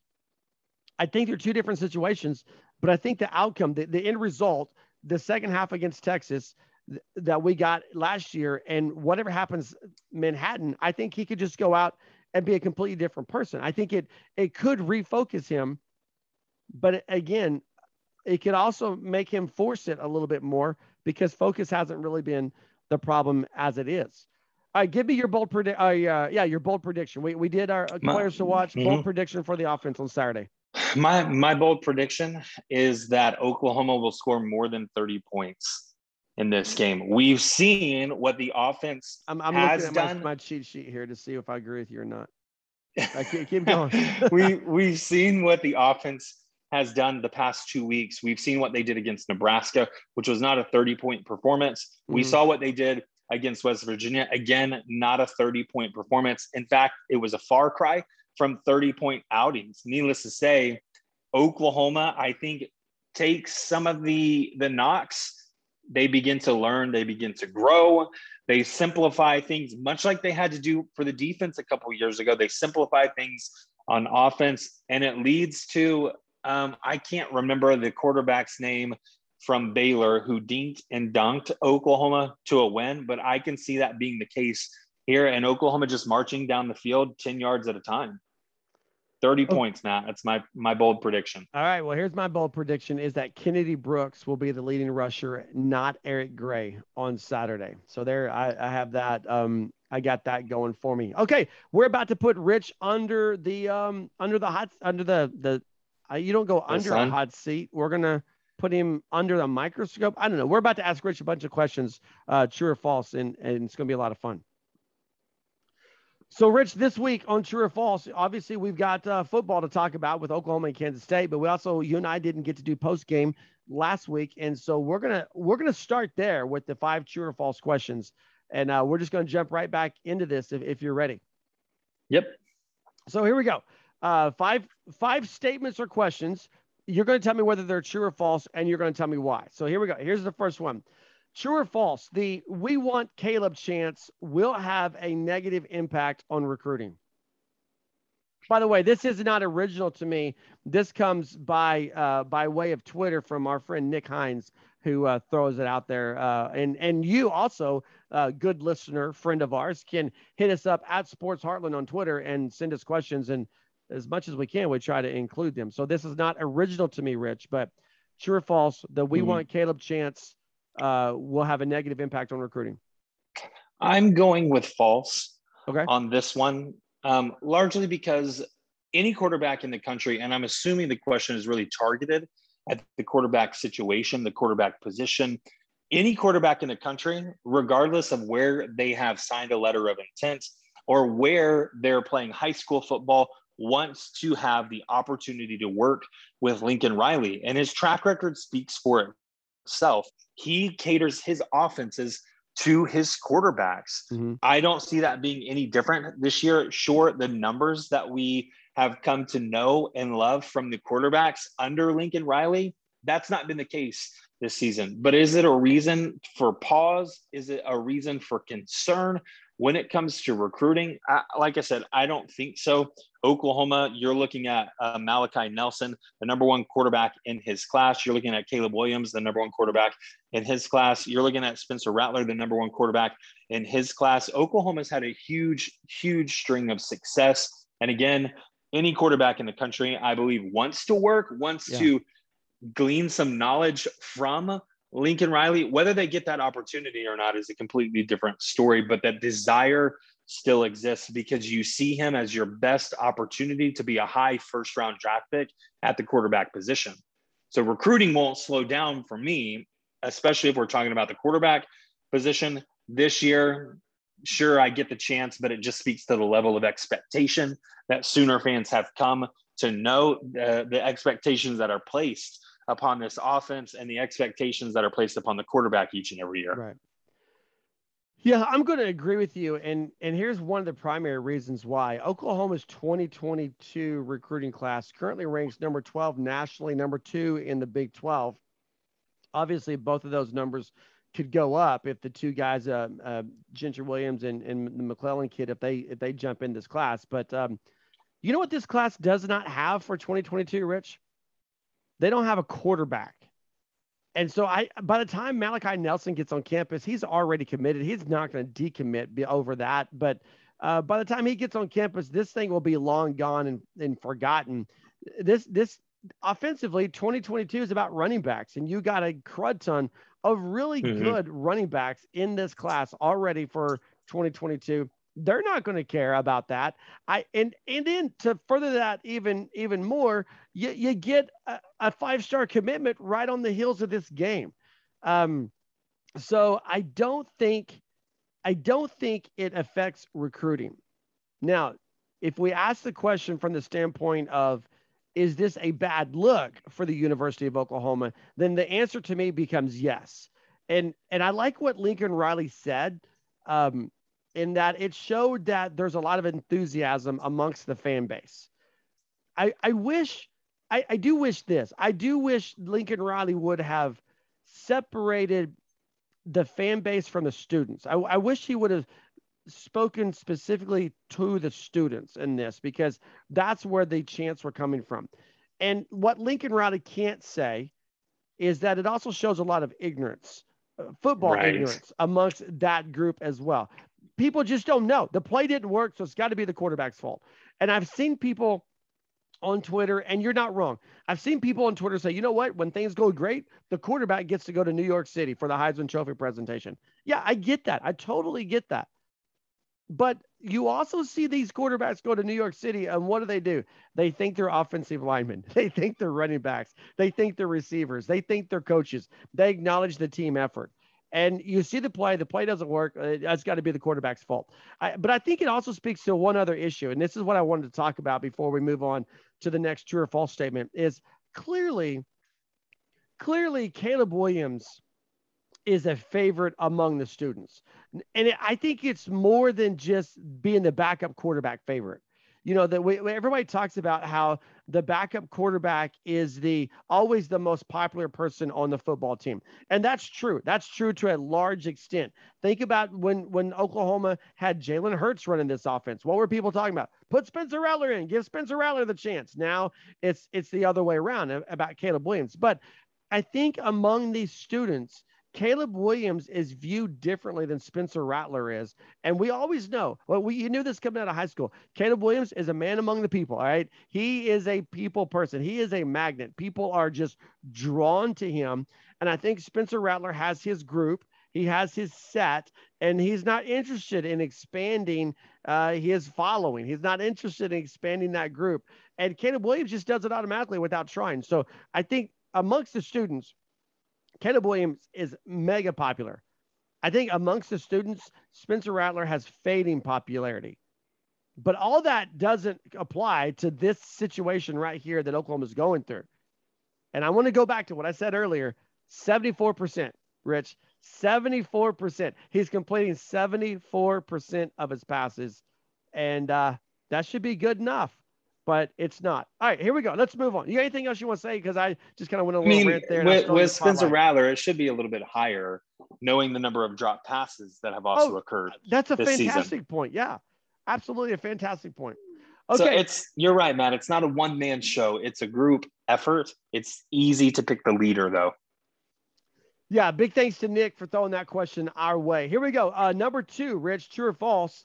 B: I think they're two different situations, but I think the outcome, the, the end result, the second half against Texas th- that we got last year, and whatever happens Manhattan, I think he could just go out and be a completely different person. I think it it could refocus him, but again, it could also make him force it a little bit more because focus hasn't really been the problem as it is. All right, give me your bold prediction. Uh, yeah, your bold prediction. We, we did our my, players to watch mm-hmm. bold prediction for the offense on Saturday.
C: My my bold prediction is that Oklahoma will score more than 30 points in this game. We've seen what the offense I'm, I'm has looking at
B: done. My, my cheat sheet here to see if I agree with you or not. I keep, keep going.
C: we we've seen what the offense has done the past two weeks. We've seen what they did against Nebraska, which was not a 30 point performance. Mm-hmm. We saw what they did against West Virginia. Again, not a 30 point performance. In fact, it was a far cry from 30 point outings. Needless to say, Oklahoma, I think, takes some of the, the knocks. They begin to learn, they begin to grow. They simplify things, much like they had to do for the defense a couple years ago. They simplify things on offense, and it leads to um, I can't remember the quarterback's name from Baylor who dinked and dunked Oklahoma to a win, but I can see that being the case here and Oklahoma just marching down the field 10 yards at a time. 30 points, Matt. That's my my bold prediction.
B: All right. Well, here's my bold prediction is that Kennedy Brooks will be the leading rusher, not Eric Gray on Saturday. So there I, I have that. Um, I got that going for me. Okay, we're about to put Rich under the um under the hot under the the uh, you don't go the under sun? a hot seat. We're gonna put him under the microscope? I don't know. We're about to ask Rich a bunch of questions, uh, true or false, and, and it's going to be a lot of fun. So, Rich, this week on True or False, obviously we've got uh, football to talk about with Oklahoma and Kansas State, but we also you and I didn't get to do post game last week, and so we're gonna we're gonna start there with the five true or false questions, and uh, we're just gonna jump right back into this if, if you're ready.
C: Yep.
B: So here we go. Uh, five five statements or questions you're going to tell me whether they're true or false, and you're going to tell me why. So here we go. Here's the first one. True or false? The we want Caleb chance will have a negative impact on recruiting. By the way, this is not original to me. This comes by uh, by way of Twitter from our friend Nick Hines, who uh, throws it out there. Uh, and and you also, uh, good listener, friend of ours, can hit us up at Sports Heartland on Twitter and send us questions. And as much as we can, we try to include them. So this is not original to me, Rich, but true or false that we mm-hmm. want Caleb Chance uh, will have a negative impact on recruiting?
C: I'm going with false
B: okay.
C: on this one, um, largely because any quarterback in the country, and I'm assuming the question is really targeted at the quarterback situation, the quarterback position. Any quarterback in the country, regardless of where they have signed a letter of intent or where they're playing high school football wants to have the opportunity to work with Lincoln Riley, and his track record speaks for itself. He caters his offenses to his quarterbacks. Mm-hmm. I don't see that being any different this year. Sure, the numbers that we have come to know and love from the quarterbacks under Lincoln Riley, that's not been the case this season. But is it a reason for pause? Is it a reason for concern? When it comes to recruiting, I, like I said, I don't think so. Oklahoma, you're looking at uh, Malachi Nelson, the number one quarterback in his class. You're looking at Caleb Williams, the number one quarterback in his class. You're looking at Spencer Rattler, the number one quarterback in his class. Oklahoma's had a huge, huge string of success. And again, any quarterback in the country, I believe, wants to work, wants yeah. to glean some knowledge from Lincoln Riley. Whether they get that opportunity or not is a completely different story, but that desire still exists because you see him as your best opportunity to be a high first round draft pick at the quarterback position. So recruiting won't slow down for me, especially if we're talking about the quarterback position this year. Sure, I get the chance, but it just speaks to the level of expectation that Sooner fans have come to know the, the expectations that are placed upon this offense and the expectations that are placed upon the quarterback each and every year.
B: Right. Yeah, I'm going to agree with you, and and here's one of the primary reasons why Oklahoma's 2022 recruiting class currently ranks number 12 nationally, number two in the Big 12. Obviously, both of those numbers could go up if the two guys, uh, uh, Gentry Williams and, and the McClellan kid, if they if they jump in this class. But um, you know what this class does not have for 2022, Rich? They don't have a quarterback. And so I by the time Malachi Nelson gets on campus, he's already committed. He's not going to decommit over that. But uh, by the time he gets on campus, this thing will be long gone and, and forgotten. This this offensively, 2022 is about running backs, and you got a crud ton of really mm-hmm. good running backs in this class already for 2022 they're not going to care about that. I and and then to further that even even more, you, you get a, a five star commitment right on the heels of this game. Um, so I don't think I don't think it affects recruiting. Now, if we ask the question from the standpoint of is this a bad look for the University of Oklahoma, then the answer to me becomes yes. And and I like what Lincoln Riley said. Um, in that it showed that there's a lot of enthusiasm amongst the fan base. I, I wish, I, I do wish this. I do wish Lincoln Riley would have separated the fan base from the students. I, I wish he would have spoken specifically to the students in this because that's where the chants were coming from. And what Lincoln Riley can't say is that it also shows a lot of ignorance, uh, football right. ignorance amongst that group as well people just don't know. The play didn't work, so it's got to be the quarterback's fault. And I've seen people on Twitter, and you're not wrong. I've seen people on Twitter say, you know what? When things go great, the quarterback gets to go to New York City for the Heisman Trophy presentation. Yeah, I get that. I totally get that. But you also see these quarterbacks go to New York City, and what do they do? They think they're offensive linemen. They think they're running backs. They think they're receivers. They think they're coaches. They acknowledge the team effort and you see the play, the play doesn't work. Uh, that's got to be the quarterback's fault. I, but I think it also speaks to one other issue, and this is what I wanted to talk about before we move on to the next true or false statement. Is clearly, clearly Caleb Williams is a favorite among the students, and I think it's more than just being the backup quarterback favorite you know that everybody talks about how the backup quarterback is the always the most popular person on the football team. And that's true. That's true to a large extent. Think about when when oklahoma had jalen hurts running this offense. What were people talking about? Put spencer rattler in. Give spencer rattler the chance. Now it's it's the other way around about caleb williams. But i think among these students Caleb Williams is viewed differently than Spencer Rattler is. And we always know, well, we you knew this coming out of high school. Caleb Williams is a man among the people. All right. He is a people person. He is a magnet. People are just drawn to him. And I think Spencer Rattler has his group. He has his set, and he's not interested in expanding uh, his following. He's not interested in expanding that group. And Caleb Williams just does it automatically without trying. So I think amongst the students, Caleb Williams is mega popular. I think amongst the students, Spencer Rattler has fading popularity. But all that doesn't apply to this situation right here that Oklahoma is going through. And I want to go back to what I said earlier 74%, Rich. 74%. He's completing 74% of his passes. And uh, that should be good enough but it's not. All right, here we go. Let's move on. You got anything else you want to say? Because I just kind of went a little I mean, rant there.
C: With, with Spencer Rattler, it should be a little bit higher, knowing the number of drop passes that have also oh, occurred.
B: That's a fantastic season. point. Yeah, absolutely a fantastic point.
C: Okay, so it's you're right, Matt. It's not a one man show. It's a group effort. It's easy to pick the leader, though.
B: Yeah, big thanks to Nick for throwing that question our way. Here we go. Uh, number two, Rich, true or false?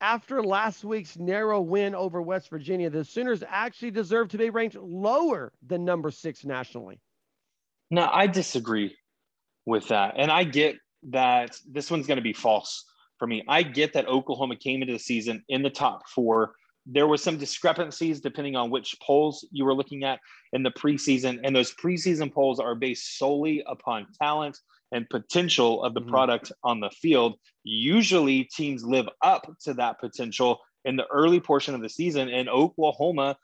B: After last week's narrow win over West Virginia, the Sooners actually deserve to be ranked lower than number six nationally.
C: No, I disagree with that. And I get that this one's going to be false for me. I get that Oklahoma came into the season in the top four. There was some discrepancies depending on which polls you were looking at in the preseason, and those preseason polls are based solely upon talent and potential of the mm-hmm. product on the field. Usually, teams live up to that potential in the early portion of the season, and Oklahoma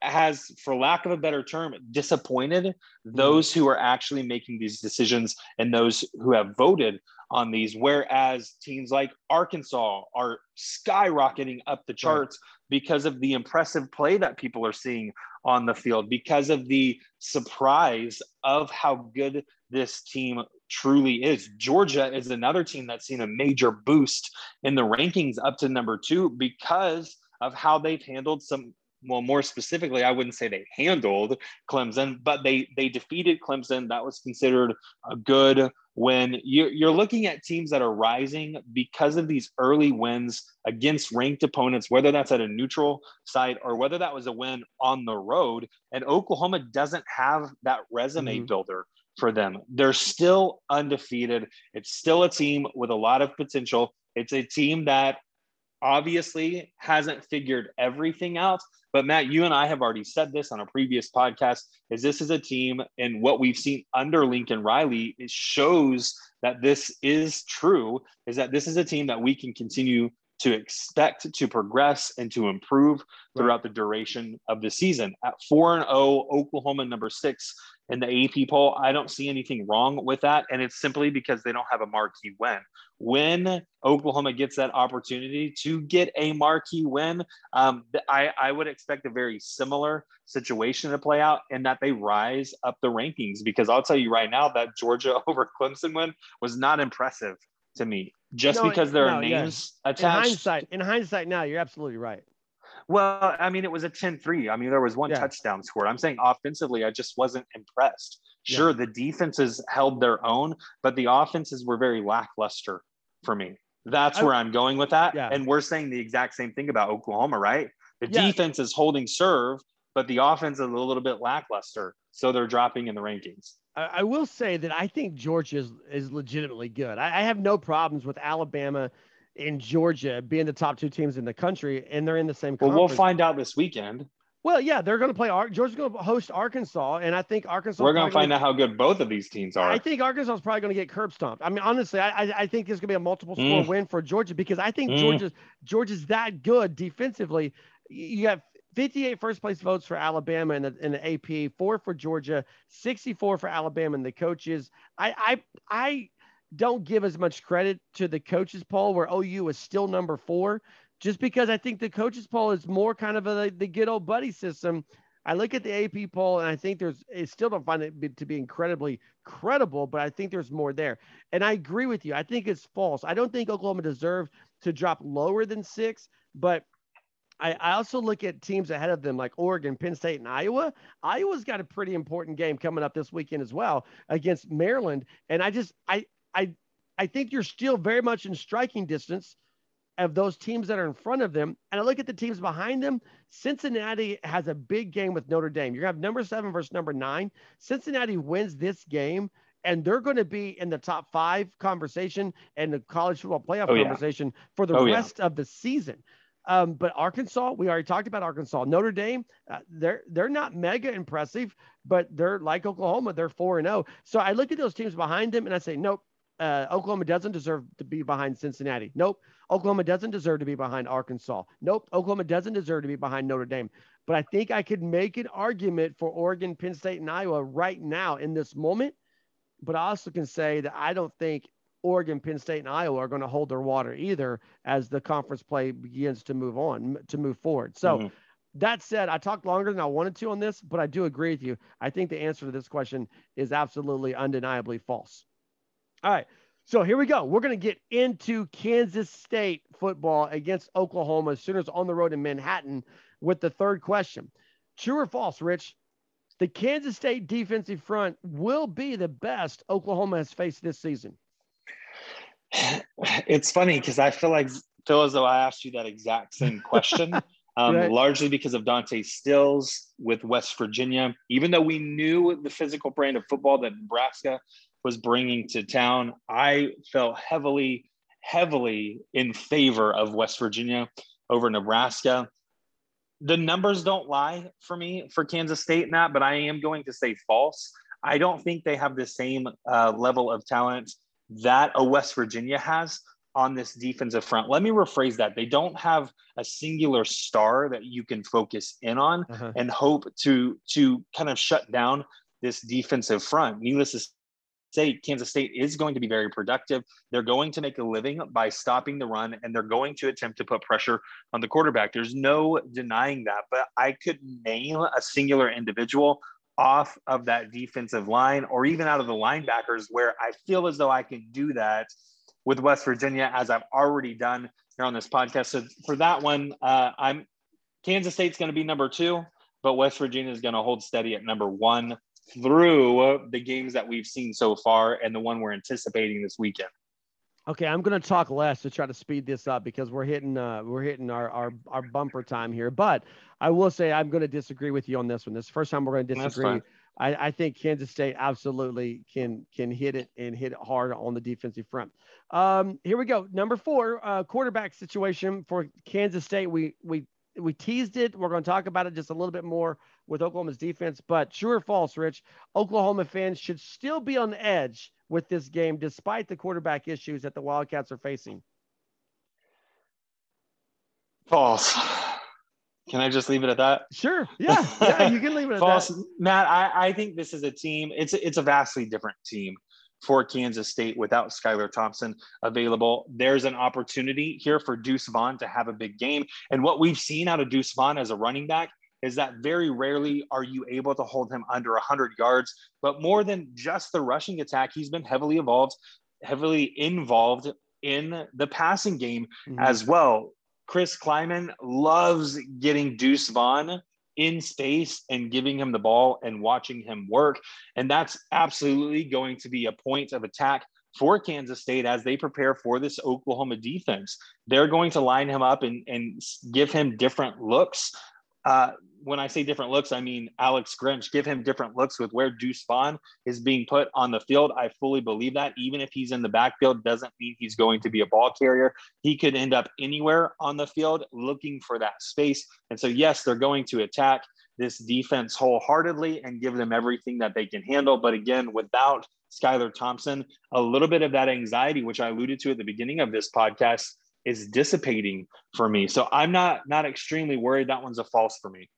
C: has, for lack of a better term, disappointed mm-hmm. those who are actually making these decisions and those who have voted on these. Whereas teams like Arkansas are skyrocketing up the charts right. because of the impressive play that people are seeing on the field, because of the surprise of how good this team truly is. Georgia is another team that's seen a major boost in the rankings up to number two because of how they've handled some well, more specifically, I wouldn't say they handled Clemson, but they they defeated Clemson. That was considered a good win. You're, you're looking at teams that are rising because of these early wins against ranked opponents, whether that's at a neutral site or whether that was a win on the road. And Oklahoma doesn't have that resume mm-hmm. builder for them. They're still undefeated. It's still a team with a lot of potential. It's a team that obviously hasn't figured everything out. But Matt, you and I have already said this on a previous podcast is this is a team and what we've seen under Lincoln Riley it shows that this is true is that this is a team that we can continue to expect to progress and to improve throughout the duration of the season. At 4 and 0, Oklahoma number 6 in the AP poll. I don't see anything wrong with that. And it's simply because they don't have a marquee win. When Oklahoma gets that opportunity to get a marquee win, um, I, I would expect a very similar situation to play out and that they rise up the rankings. Because I'll tell you right now that Georgia over Clemson win was not impressive to me. Just no, because there no, are names yeah. attached.
B: In hindsight, in hindsight, now you're absolutely right.
C: Well, I mean, it was a 10 3. I mean, there was one yeah. touchdown score. I'm saying offensively, I just wasn't impressed. Sure, yeah. the defenses held their own, but the offenses were very lackluster for me. That's I, where I'm going with that. Yeah. And we're saying the exact same thing about Oklahoma, right? The defense is holding serve, but the offense is a little bit lackluster. So they're dropping in the rankings.
B: I, will say that I think Georgia is, is legitimately good. I, I have no problems with Alabama in Georgia being the top two teams in the country, and they're in the same.
C: Well, we'll find out this weekend.
B: Well, yeah, they're going to play. Georgia's going to host Arkansas, and I think Arkansas.
C: We're going to find out how good both of these teams are.
B: I think Arkansas is probably going to get curb stomped. I mean, honestly, I I think this is going to be a multiple score mm. win for Georgia because I think mm. Georgia's Georgia's that good defensively. You have 58 first place votes for Alabama in the, in the AP, four for Georgia, 64 for Alabama and the coaches. I I I don't give as much credit to the coaches poll where OU is still number four, just because I think the coaches poll is more kind of a, the good old buddy system. I look at the AP poll and I think there's, I still don't find it to be incredibly credible, but I think there's more there. And I agree with you. I think it's false. I don't think Oklahoma deserves to drop lower than six, but I, I also look at teams ahead of them like Oregon, Penn State, and Iowa. Iowa's got a pretty important game coming up this weekend as well against Maryland. And I just, I, I I think you're still very much in striking distance of those teams that are in front of them. And I look at the teams behind them. Cincinnati has a big game with Notre Dame. You're going to have number seven versus number nine. Cincinnati wins this game, and they're going to be in the top five conversation and the college football playoff oh, conversation yeah. for the oh, rest yeah. of the season. Um, but Arkansas, we already talked about Arkansas. Notre Dame, uh, they're they're not mega impressive, but they're like Oklahoma. They're four and zero. Oh. So I look at those teams behind them and I say, nope, uh, Oklahoma doesn't deserve to be behind Cincinnati. Nope. Oklahoma doesn't deserve to be behind Arkansas. Nope. Oklahoma doesn't deserve to be behind Notre Dame. But I think I could make an argument for Oregon, Penn State, and Iowa right now in this moment. But I also can say that I don't think Oregon, Penn State, and Iowa are going to hold their water either as the conference play begins to move on, to move forward. So, mm-hmm. that said, I talked longer than I wanted to on this, but I do agree with you. I think the answer to this question is absolutely undeniably false. All right. So here we go. We're going to get into Kansas State football against Oklahoma Sooners on the road in Manhattan with the third question. True or false, Rich? The Kansas State defensive front will be the best Oklahoma has faced this season.
C: It's funny because I feel like feel as though I asked you that exact same question. Um, right. largely because of Dante Stills with West Virginia. Even though we knew the physical brand of football that Nebraska was bringing to town. I felt heavily, heavily in favor of West Virginia over Nebraska. The numbers don't lie for me for Kansas State in that, but I am going to say false. I don't think they have the same uh, level of talent that a West Virginia has on this defensive front. Let me rephrase that. They don't have a singular star that you can focus in on uh-huh. and hope to to kind of shut down this defensive front. Needless to say, Kansas State is going to be very productive. They're going to make a living by stopping the run and they're going to attempt to put pressure on the quarterback. There's no denying that, but I could name a singular individual off of that defensive line or even out of the linebackers where I feel as though I can do that with West Virginia, as I've already done here on this podcast. So for that one, uh, I'm Kansas State's going to be number two, but West Virginia is going to hold steady at number one through the games that we've seen so far and the one we're anticipating this weekend.
B: Okay, I'm going to talk less to try to speed this up because we're hitting uh, we're hitting our, our our bumper time here. But I will say I'm going to disagree with you on this one. This is the first time we're going to disagree. I, I, think Kansas State absolutely can can hit it and hit it hard on the defensive front. Um, here we go. Number four, uh, quarterback situation for Kansas State. We we we teased it. We're going to talk about it just a little bit more with Oklahoma's defense. But true or false, Rich? Oklahoma fans should still be on the edge with this game, despite the quarterback issues that the Wildcats are facing.
C: False. Can I just leave it at that?
B: Sure. Yeah. Yeah, you can leave it at
C: False.
B: that.
C: Matt, I, I think this is a team. It's it's a vastly different team for Kansas State without Skylar Thompson available. There's an opportunity here for Deuce Vaughn to have a big game. And what we've seen out of Deuce Vaughn as a running back is that very rarely are you able to hold him under 100 yards. But more than just the rushing attack, he's been heavily involved, heavily involved in the passing game mm-hmm. as well. Chris Klieman loves getting Deuce Vaughn in space and giving him the ball and watching him work. And that's absolutely going to be a point of attack for Kansas State as they prepare for this Oklahoma defense. They're going to line him up and, and give him different looks uh, when I say different looks, I mean Alex Grinch. Give him different looks with where Deuce Vaughn is being put on the field. I fully believe that. Even if he's in the backfield, doesn't mean he's going to be a ball carrier. He could end up anywhere on the field looking for that space. And so, yes, they're going to attack this defense wholeheartedly and give them everything that they can handle. But again, without Skylar Thompson, a little bit of that anxiety, which I alluded to at the beginning of this podcast, is dissipating for me. So I'm not not extremely worried. That one's a false for me.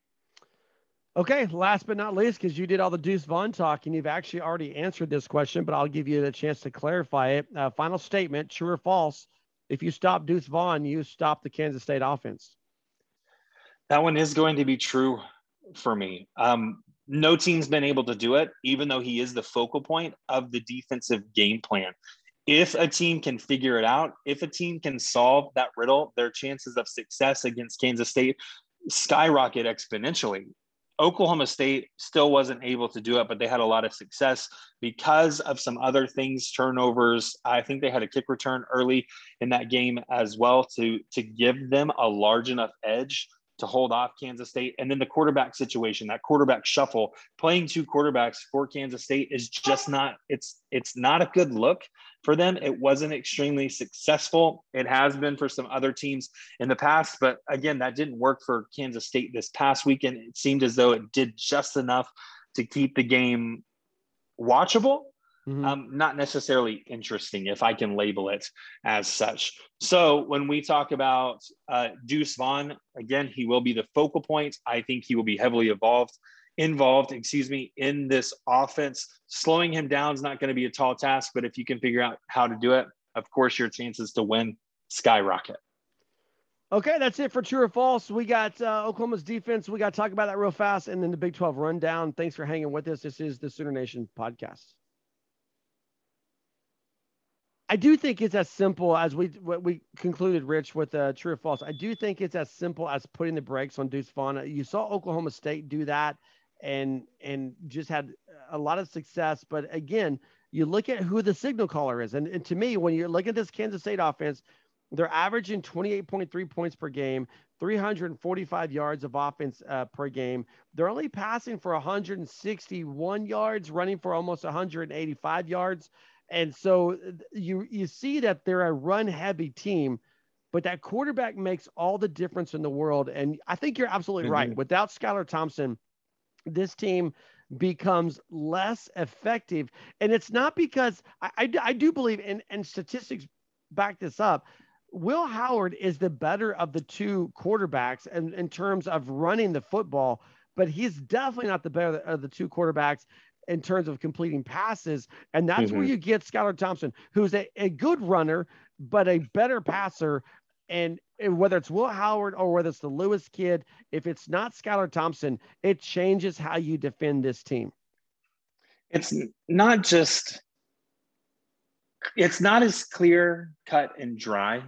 B: Okay, last but not least, because you did all the Deuce Vaughn talk and you've actually already answered this question, but I'll give you the chance to clarify it. Uh, final statement: True or false? If you stop Deuce Vaughn, you stop the Kansas State offense.
C: That one is going to be true for me. Um, no team's been able to do it, even though he is the focal point of the defensive game plan if a team can figure it out, if a team can solve that riddle, their chances of success against Kansas State skyrocket exponentially. Oklahoma State still wasn't able to do it, but they had a lot of success because of some other things, turnovers. I think they had a kick return early in that game as well to to give them a large enough edge to hold off Kansas State. And then the quarterback situation, that quarterback shuffle, playing two quarterbacks for Kansas State is just not it's it's not a good look for them. It wasn't extremely successful. It has been for some other teams in the past, but again, that didn't work for Kansas State this past weekend. It seemed as though it did just enough to keep the game watchable. Mm-hmm. Um, not necessarily interesting, if I can label it as such. So, when we talk about uh, Deuce Vaughn, again, he will be the focal point. I think he will be heavily involved, involved, excuse me, in this offense. Slowing him down is not going to be a tall task, but if you can figure out how to do it, of course, your chances to win skyrocket.
B: Okay, that's it for true or false. We got uh, Oklahoma's defense. We got to talk about that real fast, and then the Big 12 rundown. Thanks for hanging with us. This is the Sooner Nation podcast. I do think it's as simple as we what we concluded, Rich, with uh, true or false. I do think it's as simple as putting the brakes on Deuce Vaughn. You saw Oklahoma State do that and and just had a lot of success. But again, you look at who the signal caller is, and, and to me, when you look at this Kansas State offense, they're averaging 28.3 points per game, 345 yards of offense uh, per game. They're only passing for 161 yards, running for almost 185 yards. And so you you see that they're a run heavy team, but that quarterback makes all the difference in the world. And I think you're absolutely mm-hmm. right. Without Skylar Thompson, this team becomes less effective. And it's not because I, I, I do believe, and, and statistics back this up. Will Howard is the better of the two quarterbacks in, in terms of running the football, but he's definitely not the better of the two quarterbacks in terms of completing passes. And that's mm-hmm. where you get Skylar Thompson, who's a, a good runner, but a better passer. And, whether it's Will Howard or whether it's the Lewis kid, if it's not Skylar Thompson, it changes how you defend this team.
C: It's not just it's not as clear cut and dry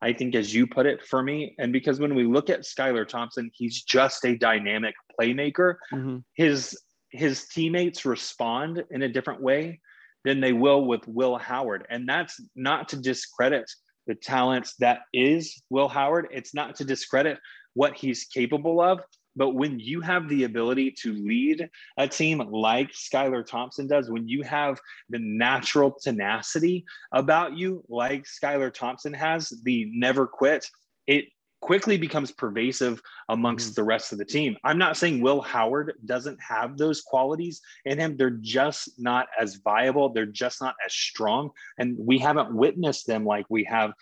C: I think, as you put it for me. And because when we look at Skylar Thompson, he's just a dynamic playmaker. Mm-hmm. His his teammates respond in a different way than they will with Will Howard. And that's not to discredit the talents that is Will Howard. It's not to discredit what he's capable of. But when you have the ability to lead a team like Skylar Thompson does, when you have the natural tenacity about you, like Skylar Thompson has, the never quit, it quickly becomes pervasive amongst mm-hmm. the rest of the team. I'm not saying Will Howard doesn't have those qualities in him. They're just not as viable. They're just not as strong. And we haven't witnessed them like we have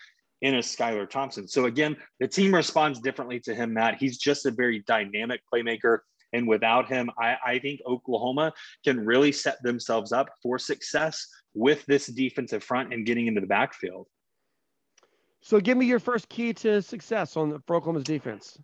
C: in a Skylar Thompson. So again, the team responds differently to him, Matt. He's just a very dynamic playmaker. And without him, I, I think Oklahoma can really set themselves up for success with this defensive front and getting into the backfield.
B: So give me your first key to success on the, for Oklahoma's defense.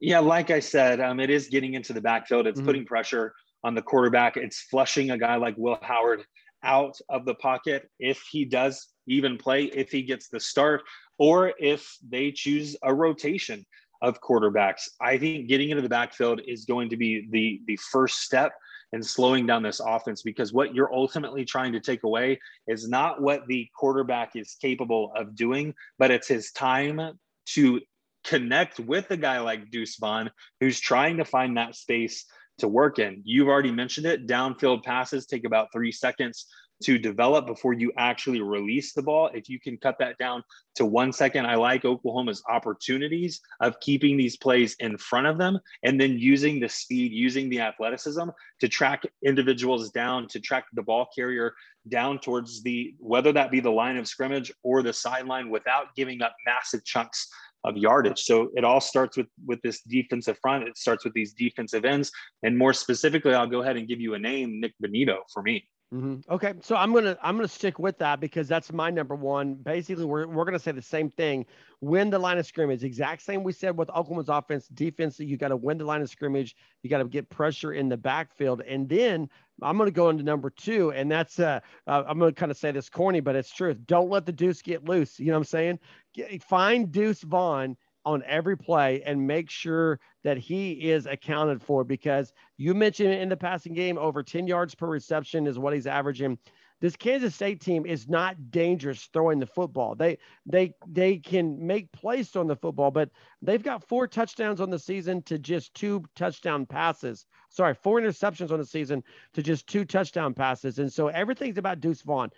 C: Yeah, like I said, um, it is getting into the backfield. It's mm-hmm. putting pressure on the quarterback. It's flushing a guy like Will Howard out of the pocket if he does even play, if he gets the start or if they choose a rotation of quarterbacks. I think getting into the backfield is going to be the the first step in slowing down this offense because what you're ultimately trying to take away is not what the quarterback is capable of doing, but it's his time to connect with a guy like Deuce Vaughn, who's trying to find that space to work in. You've already mentioned it. Downfield passes take about three seconds to develop before you actually release the ball. If you can cut that down to one second, I like Oklahoma's opportunities of keeping these plays in front of them and then using the speed, using the athleticism to track individuals down, to track the ball carrier down towards the, whether that be the line of scrimmage or the sideline without giving up massive chunks of yardage. So it all starts with with this defensive front. It starts with these defensive ends, and more specifically, I'll go ahead and give you a name, Nick Bonitto, for me.
B: Mm-hmm. Okay, so I'm gonna I'm gonna stick with that because that's my number one. Basically, we're we're gonna say the same thing. Win the line of scrimmage. Exact same we said with Oklahoma's offense, defense. You got to win the line of scrimmage. You got to get pressure in the backfield, and then I'm gonna go into number two, and that's uh, uh I'm gonna kind of say this corny, but it's truth. Don't let the Deuce get loose. You know what I'm saying? Get, find Deuce Vaughn on every play and make sure that he is accounted for because you mentioned in the passing game over 10 yards per reception is what he's averaging this Kansas State team is not dangerous throwing the football. They they they can make plays on the football, but they've got four touchdowns on the season to just two touchdown passes. Sorry, four interceptions on the season to just two touchdown passes. And so everything's about Deuce Vaughn.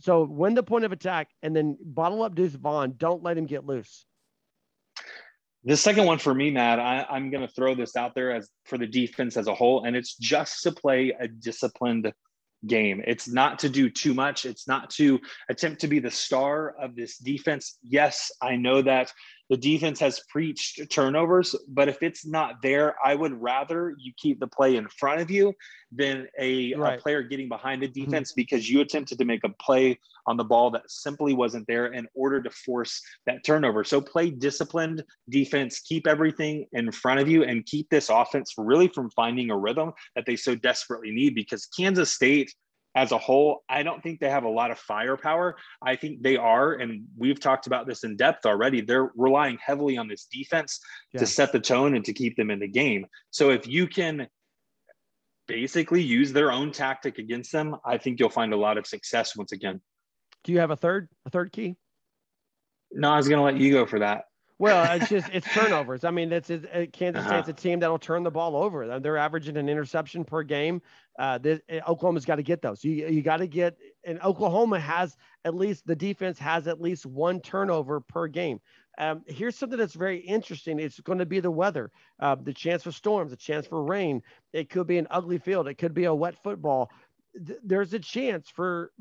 B: So win the point of attack and then bottle up Deuce Vaughn. Don't let him get loose.
C: The second one for me, Matt, I, am going to throw this out there as for the defense as a whole, and it's just to play a disciplined game. It's not to do too much. It's not to attempt to be the star of this defense. Yes, I know that the defense has preached turnovers, but if it's not there, I would rather you keep the play in front of you than a, right. a player getting behind the mm-hmm. defense mm-hmm. because you attempted to make a play on the ball that simply wasn't there in order to force that turnover. So play disciplined defense, keep everything in front of you, and keep this offense really from finding a rhythm that they so desperately need because Kansas State as a whole, I don't think they have a lot of firepower. I think they are, and we've talked about this in depth already. They're relying heavily on this defense yeah. to set the tone and to keep them in the game. So if you can basically use their own tactic against them, I think you'll find a lot of success once again.
B: Do you have a third, a third key?
C: No, I was going to let you go for that.
B: Well, it's just it's turnovers. I mean, it's, it's Kansas uh-huh. State's a team that'll turn the ball over. They're averaging an interception per game. Uh, this, eh, Oklahoma's got to get those. You you got to get and Oklahoma has at least the defense has at least one turnover per game. Um, here's something that's very interesting. It's going to be the weather, uh, the chance for storms, the chance for rain. It could be an ugly field. It could be a wet football. Th- there's a chance for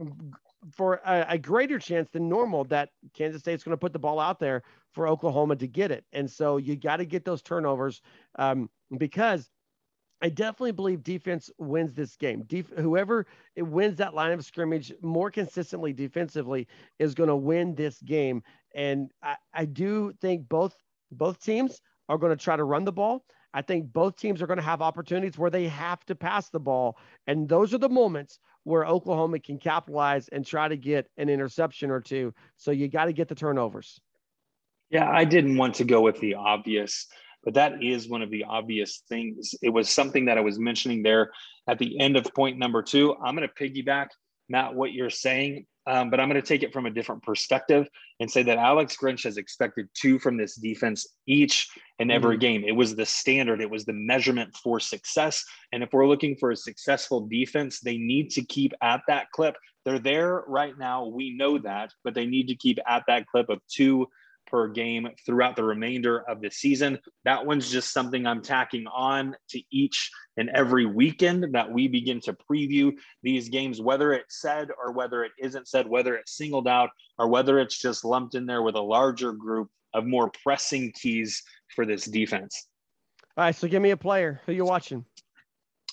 B: for a, a, greater chance than normal that Kansas State's going to put the ball out there for Oklahoma to get it. And so you got to get those turnovers um, because I definitely believe defense wins this game. Def- whoever wins that line of scrimmage more consistently defensively is going to win this game. And I, I do think both both teams are going to try to run the ball. I think both teams are going to have opportunities where they have to pass the ball. And those are the moments where Oklahoma can capitalize and try to get an interception or two. So you got to get the turnovers.
C: Yeah, I didn't want to go with the obvious but that is one of the obvious things. It was something that I was mentioning there at the end of point number two. I'm going to piggyback, Matt, what you're saying, um, but I'm going to take it from a different perspective and say that Alex Grinch has expected two from this defense each and every mm-hmm. game. It was the standard, it was the measurement for success. And if we're looking for a successful defense, they need to keep at that clip. They're there right now. We know that, but they need to keep at that clip of two per game throughout the remainder of the season. That one's just something I'm tacking on to each and every weekend that we begin to preview these games, whether it's said or whether it isn't said, whether it's singled out or whether it's just lumped in there with a larger group of more pressing keys for this defense.
B: All right, so give me a player. Who you watching?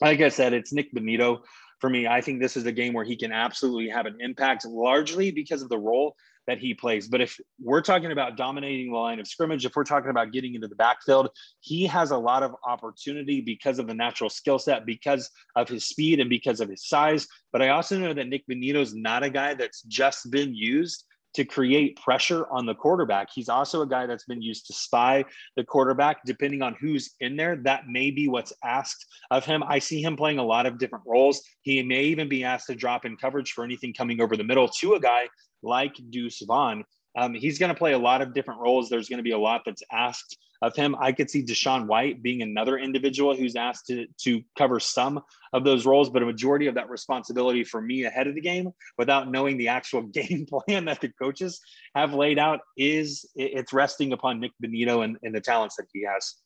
C: Like I said, it's Nick Bonitto for me. I think this is a game where he can absolutely have an impact, largely because of the role that he plays. But if we're talking about dominating the line of scrimmage, if we're talking about getting into the backfield, he has a lot of opportunity because of the natural skill set, because of his speed, and because of his size. But I also know that Nick Bonitto is not a guy that's just been used to create pressure on the quarterback. He's also a guy that's been used to spy the quarterback, depending on who's in there. That may be what's asked of him. I see him playing a lot of different roles. He may even be asked to drop in coverage for anything coming over the middle to a guy like Deuce Vaughn. Um, he's going to play a lot of different roles. There's going to be a lot that's asked of him. I could see DaShaun White being another individual who's asked to, to cover some of those roles, but a majority of that responsibility for me ahead of the game without knowing the actual game plan that the coaches have laid out is it's resting upon Nick Bonitto and, and the talents that he has.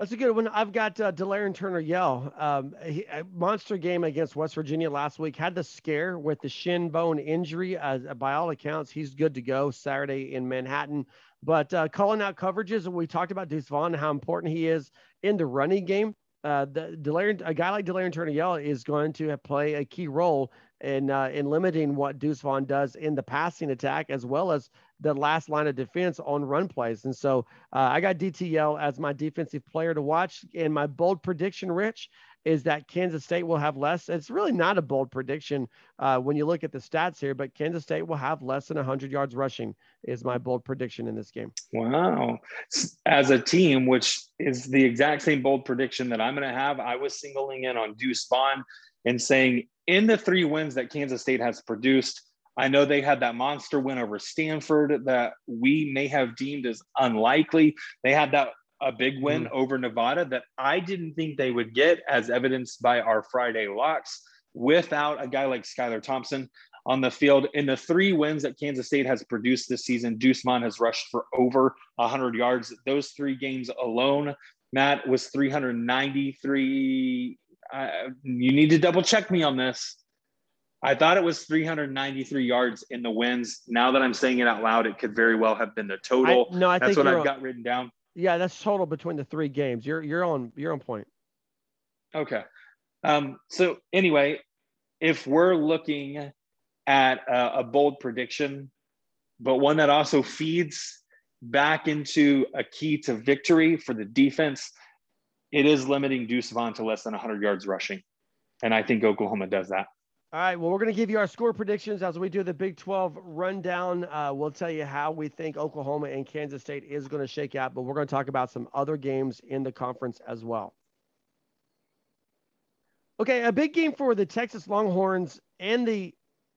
B: That's a good one. I've got uh, Turner Yell. Um, he, monster game against West Virginia last week. Had the scare with the shin bone injury. Uh, by all accounts, he's good to go Saturday in Manhattan. But uh, calling out coverages, we talked about Deuce Vaughn, how important he is in the running game. Uh, the Delarrin, a guy like Delarrin Turner Yell is going to play a key role in uh, in limiting what Deuce Vaughn does in the passing attack, as well as the last line of defense on run plays. And so uh, I got DTL as my defensive player to watch. And my bold prediction, Rich, is that Kansas State will have less. It's really not a bold prediction uh, when you look at the stats here, but Kansas State will have less than 100 yards rushing, is my bold prediction in this game.
C: Wow. As a team, which is the exact same bold prediction that I'm going to have, I was singling in on Deuce Vaughn and saying in the three wins that Kansas State has produced, I know they had that monster win over Stanford that we may have deemed as unlikely. They had that a big win mm-hmm. over Nevada that I didn't think they would get, as evidenced by our Friday locks, without a guy like Skylar Thompson on the field. In the three wins that Kansas State has produced this season, Deuce Vaughn has rushed for over 100 yards. Those three games alone, Matt was 393. Uh, you need to double check me on this. I thought it was 393 yards in the wins. Now that I'm saying it out loud, it could very well have been the total.
B: I, no, I think
C: that's
B: what
C: I've
B: on,
C: got written down.
B: Yeah, that's total between the three games. You're you're on you're on point.
C: Okay. Um, so anyway, if we're looking at a, a bold prediction, but one that also feeds back into a key to victory for the defense, it is limiting Deuce Vaughn to less than 100 yards rushing. And I think Oklahoma does that.
B: All right. Well, we're going to give you our score predictions as we do the Big 12 rundown. Uh, we'll tell you how we think Oklahoma and Kansas State is going to shake out, but we're going to talk about some other games in the conference as well. Okay. A big game for the Texas Longhorns and the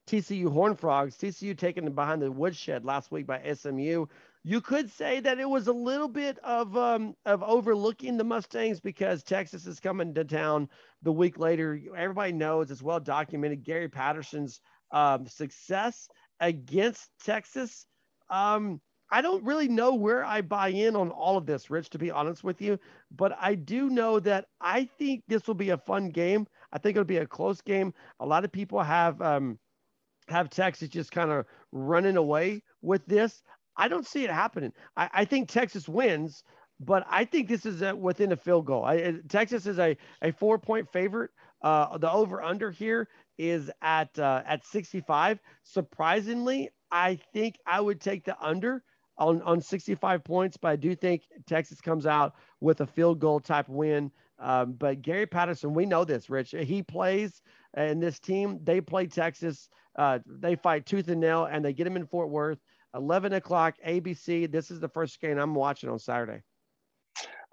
B: TCU Horn Frogs. TCU taken behind the woodshed last week by SMU you could say that it was a little bit of um, of overlooking the Mustangs because Texas is coming to town the week later. Everybody knows it's well documented. Gary Patterson's um, success against Texas. Um, I don't really know where I buy in on all of this, Rich, to be honest with you. But I do know that I think this will be a fun game. I think it'll be a close game. A lot of people have um, have Texas just kind of running away with this. I don't see it happening. I, I think Texas wins, but I think this is a, within a field goal. I, Texas is a, a four point favorite. Uh, the over under here is at uh, at 65. Surprisingly, I think I would take the under on, on 65 points, but I do think Texas comes out with a field goal type win. Um, but Gary Patterson, we know this, Rich. He plays in this team. They play Texas. Uh, they fight tooth and nail, and they get him in Fort Worth. 11 o'clock ABC. This is the first game I'm watching on Saturday.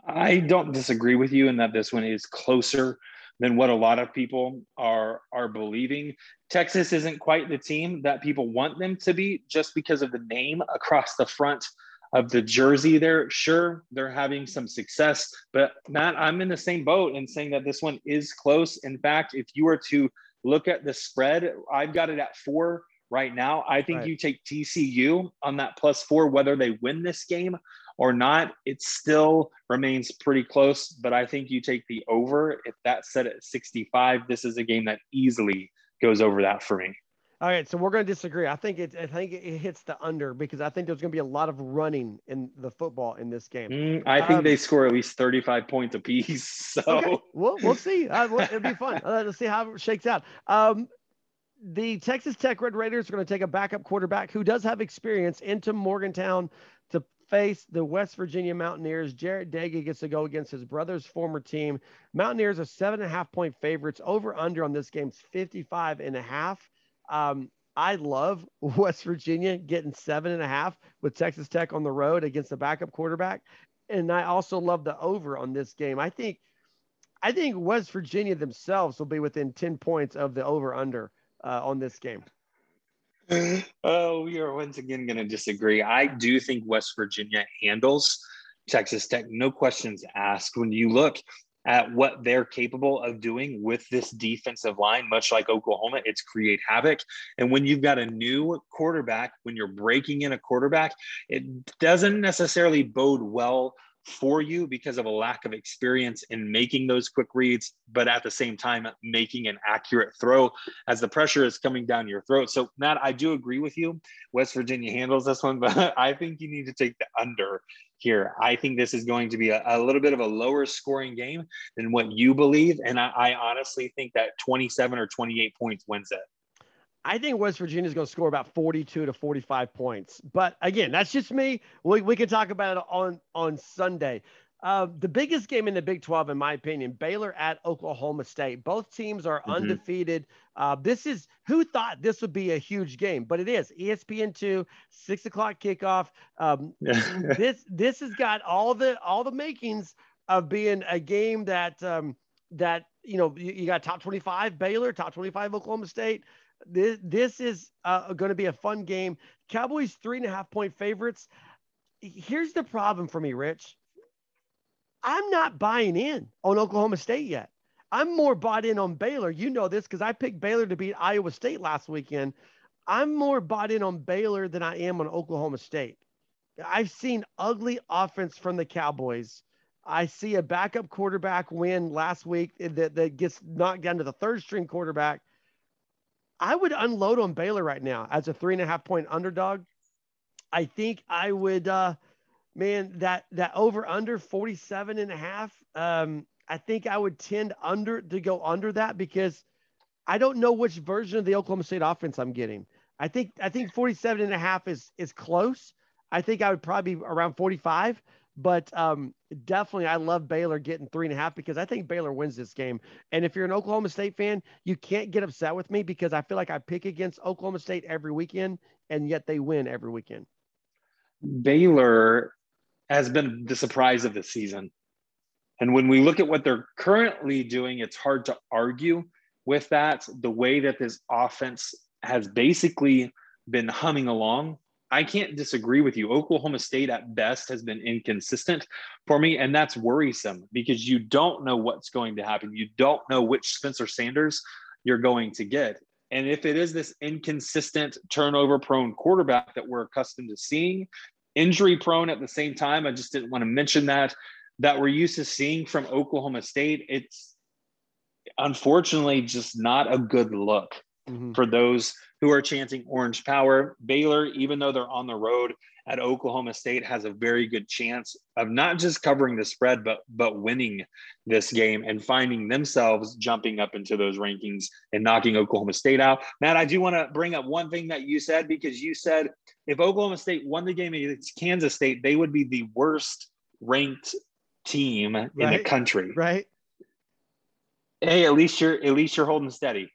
C: I don't disagree with you in that this one is closer than what a lot of people are are believing. Texas isn't quite the team that people want them to be just because of the name across the front of the jersey there. Sure, they're having some success, but Matt, I'm in the same boat in saying that this one is close. In fact, if you were to look at the spread, I've got it at four right now. I think right. you take TCU on that plus four, whether they win this game or not, it still remains pretty close. But I think you take the over. If that's set at 65, this is a game that easily goes over that for me.
B: All right, so we're going to disagree. I think it. I think it hits the under because I think there's going to be a lot of running in the football in this game.
C: Mm, I think um, they score at least 35 points apiece. So okay.
B: we'll we'll see. Uh, we'll, it'll be fun. Uh, let's see how it shakes out. Um, the Texas Tech Red Raiders are going to take a backup quarterback who does have experience into Morgantown to face the West Virginia Mountaineers. Jarret Doege gets to go against his brother's former team. Mountaineers are seven and a half point favorites. Over under on this game's 55 and a half. Um, I love West Virginia getting seven and a half with Texas Tech on the road against the backup quarterback. And I also love the over on this game. I think I think West Virginia themselves will be within 10 points of the over under uh, on this game?
C: Oh, we are once again going to disagree. I do think West Virginia handles Texas Tech, no questions asked. When you look at what they're capable of doing with this defensive line, much like Oklahoma, it's create havoc. And when you've got a new quarterback, when you're breaking in a quarterback, it doesn't necessarily bode well for you because of a lack of experience in making those quick reads, but at the same time, making an accurate throw as the pressure is coming down your throat. So, Matt, I do agree with you. West Virginia handles this one, but I think you need to take the under here. I think this is going to be a, a little bit of a lower scoring game than what you believe. And I, I honestly think that 27 or 28 points wins it.
B: I think West Virginia is going to score about 42 to 45 points. But again, that's just me. We, we can talk about it on, on Sunday. Uh, the biggest game in the Big 12, in my opinion, Baylor at Oklahoma State. Both teams are mm-hmm. undefeated. Uh, this is who thought this would be a huge game, but it is ESPN two, six o'clock kickoff. Um, this this has got all the all the makings of being a game that um, that you know you, you got top 25 Baylor, top 25 Oklahoma State. This, this is uh, going to be a fun game. Cowboys three and a half point favorites. Here's the problem for me, Rich. I'm not buying in on Oklahoma State yet. I'm more bought in on Baylor. You know this because I picked Baylor to beat Iowa State last weekend. I'm more bought in on Baylor than I am on Oklahoma State. I've seen ugly offense from the Cowboys. I see a backup quarterback win last week that, that gets knocked down to the third string quarterback. I would unload on Baylor right now as a three and a half point underdog. I think I would, uh, man, that, that over under 47 and a half. Um, I think I would tend under to go under that because I don't know which version of the Oklahoma State offense I'm getting. I think, I think 47 and a half is, is close. I think I would probably around 45, but um, definitely, I love Baylor getting three and a half because I think Baylor wins this game. And if you're an Oklahoma State fan, you can't get upset with me because I feel like I pick against Oklahoma State every weekend, and yet they win every weekend.
C: Baylor has been the surprise of the season. And when we look at what they're currently doing, it's hard to argue with that. The way that this offense has basically been humming along I can't disagree with you. Oklahoma State at best has been inconsistent for me, and that's worrisome because you don't know what's going to happen. You don't know which Spencer Sanders you're going to get. And if it is this inconsistent turnover prone quarterback that we're accustomed to seeing, injury prone at the same time, I just didn't want to mention that, that we're used to seeing from Oklahoma State, it's unfortunately just not a good look mm-hmm. for those who are chanting orange power. Baylor, even though they're on the road at Oklahoma State, has a very good chance of not just covering the spread, but but winning this game and finding themselves jumping up into those rankings and knocking Oklahoma State out. Matt, I do want to bring up one thing that you said because you said if Oklahoma State won the game against Kansas State, they would be the worst ranked team right. in the country.
B: Right.
C: Hey, at least you're at least you're holding steady.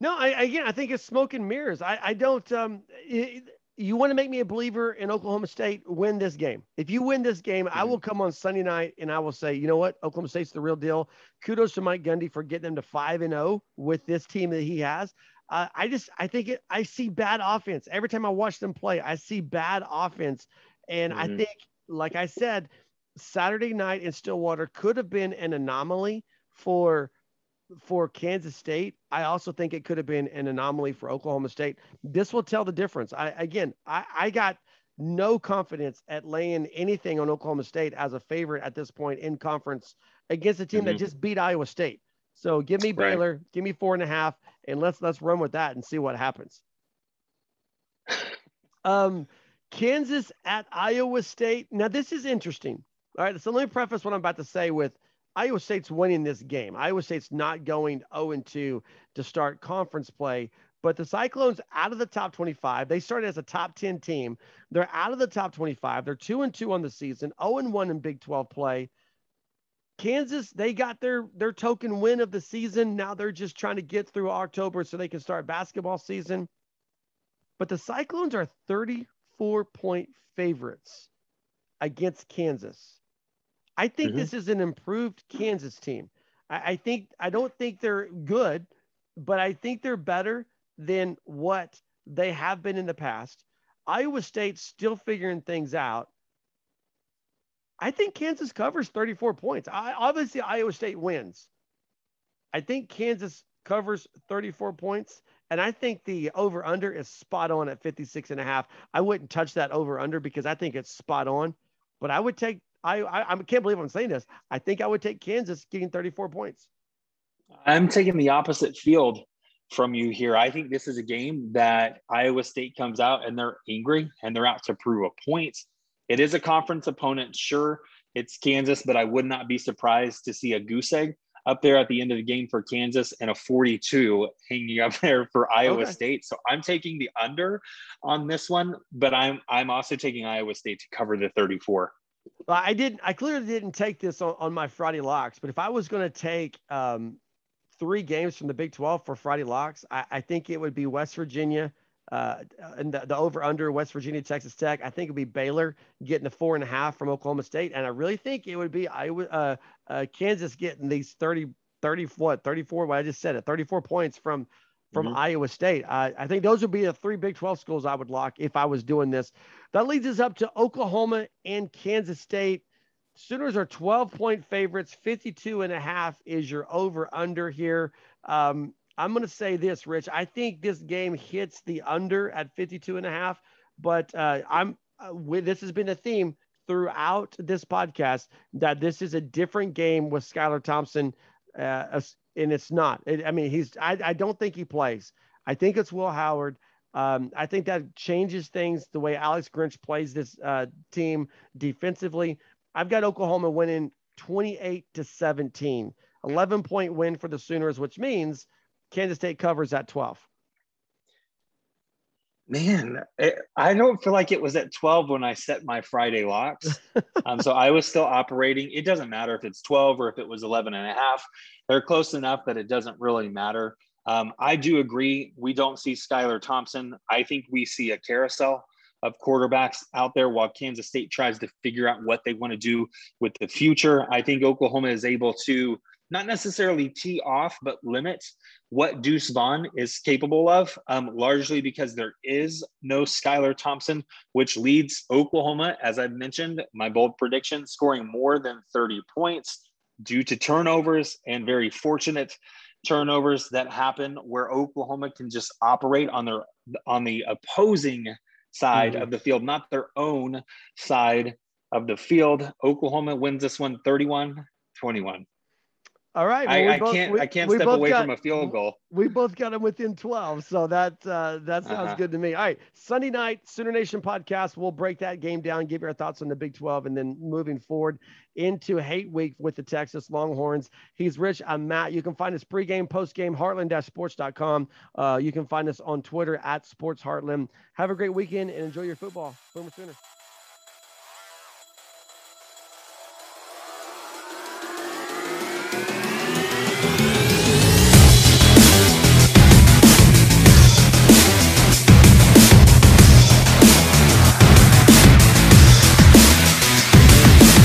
B: No, I again, I think it's smoke and mirrors. I, I don't. Um, it, you want to make me a believer in Oklahoma State? Win this game. If you win this game, mm-hmm. I will come on Sunday night and I will say, you know what, Oklahoma State's the real deal. Kudos to Mike Gundy for getting them to five and zero oh with this team that he has. Uh, I just, I think it. I see bad offense every time I watch them play. I see bad offense, and mm-hmm. I think, like I said, Saturday night in Stillwater could have been an anomaly for for Kansas State. I also think it could have been an anomaly for Oklahoma State. This will tell the difference. I again, I, I got no confidence at laying anything on Oklahoma State as a favorite at this point in conference against a team mm-hmm. that just beat Iowa State. So give me Baylor, right. give me four and a half, and let's let's run with that and see what happens. Um, Kansas at Iowa State. Now this is interesting. All right, so let me preface what I'm about to say with Iowa State's winning this game. Iowa State's not going 0 2 to start conference play, but the Cyclones out of the top 25. They started as a top 10 team. They're out of the top 25. They're 2 and 2 on the season, 0 1 in Big 12 play. Kansas, they got their their token win of the season. Now they're just trying to get through October so they can start basketball season. But the Cyclones are 34 point favorites against Kansas. I think mm-hmm. this is an improved Kansas team. I, I think I don't think they're good, but I think they're better than what they have been in the past. Iowa State's still figuring things out. I think Kansas covers 34 points. I, obviously, Iowa State wins. I think Kansas covers 34 points. And I think the over under is spot on at 56 and a half. I wouldn't touch that over under because I think it's spot on, but I would take I, I, I can't believe I'm saying this. I think I would take Kansas getting 34 points.
C: I'm taking the opposite field from you here. I think this is a game that Iowa State comes out and they're angry and they're out to prove a point. It is a conference opponent, sure. It's Kansas, but I would not be surprised to see a goose egg up there at the end of the game for Kansas and a 42 hanging up there for Iowa okay. State. So I'm taking the under on this one, but I'm I'm also taking Iowa State to cover the 34.
B: Well, I didn't. I clearly didn't take this on, on my Friday locks. But if I was going to take um, three games from the Big 12 for Friday locks, I, I think it would be West Virginia uh, and the, the, over under West Virginia, Texas Tech. I think it would be Baylor getting the four and a half from Oklahoma State. And I really think it would be I would uh, uh, Kansas getting these 30, 30, what, 34, what I just said it, 34 points from from mm-hmm. Iowa State. Uh, I think those would be the three Big 12 schools I would lock if I was doing this. That leads us up to Oklahoma and Kansas State. Sooners are 12 point favorites. 52 and a half is your over under here. Um, I'm going to say this, Rich. I think this game hits the under at 52 and a half, but uh, I'm uh, this has been a theme throughout this podcast that this is a different game with Skylar Thompson uh, and it's not. It, I mean, he's. I, I don't think he plays. I think it's Will Howard. Um, I think that changes things the way Alex Grinch plays this uh, team defensively. I've got Oklahoma winning 28 to 17, 11 point win for the Sooners, which means Kansas State covers at 12.
C: Man, it, I don't feel like it was at 12 when I set my Friday locks. um, so I was still operating. It doesn't matter if it's 12 or if it was 11 and a half. They're close enough that it doesn't really matter. Um, I do agree. We don't see Skylar Thompson. I think we see a carousel of quarterbacks out there while Kansas State tries to figure out what they want to do with the future. I think Oklahoma is able to not necessarily tee off, but limit what Deuce Vaughn is capable of, um, largely because there is no Skylar Thompson, which leads Oklahoma, as I've mentioned, my bold prediction, scoring more than 30 points due to turnovers and very fortunate turnovers that happen where Oklahoma can just operate on their on the opposing side mm-hmm. of the field, not their own side of the field. Oklahoma wins this one 31 21.
B: All right.
C: Well, I, I both, can't. We, I can't step away got, from a field goal.
B: We both got them within twelve, so that uh, that sounds uh-huh. good to me. All right, Sunday night Sooner Nation podcast. We'll break that game down, give your thoughts on the Big Twelve, and then moving forward into Hate Week with the Texas Longhorns. He's Rich. I'm Matt. You can find us pregame, postgame, Heartland-Sports.com. Uh, you can find us on Twitter at Sports Heartland. Have a great weekend and enjoy your football. Boomer Sooner.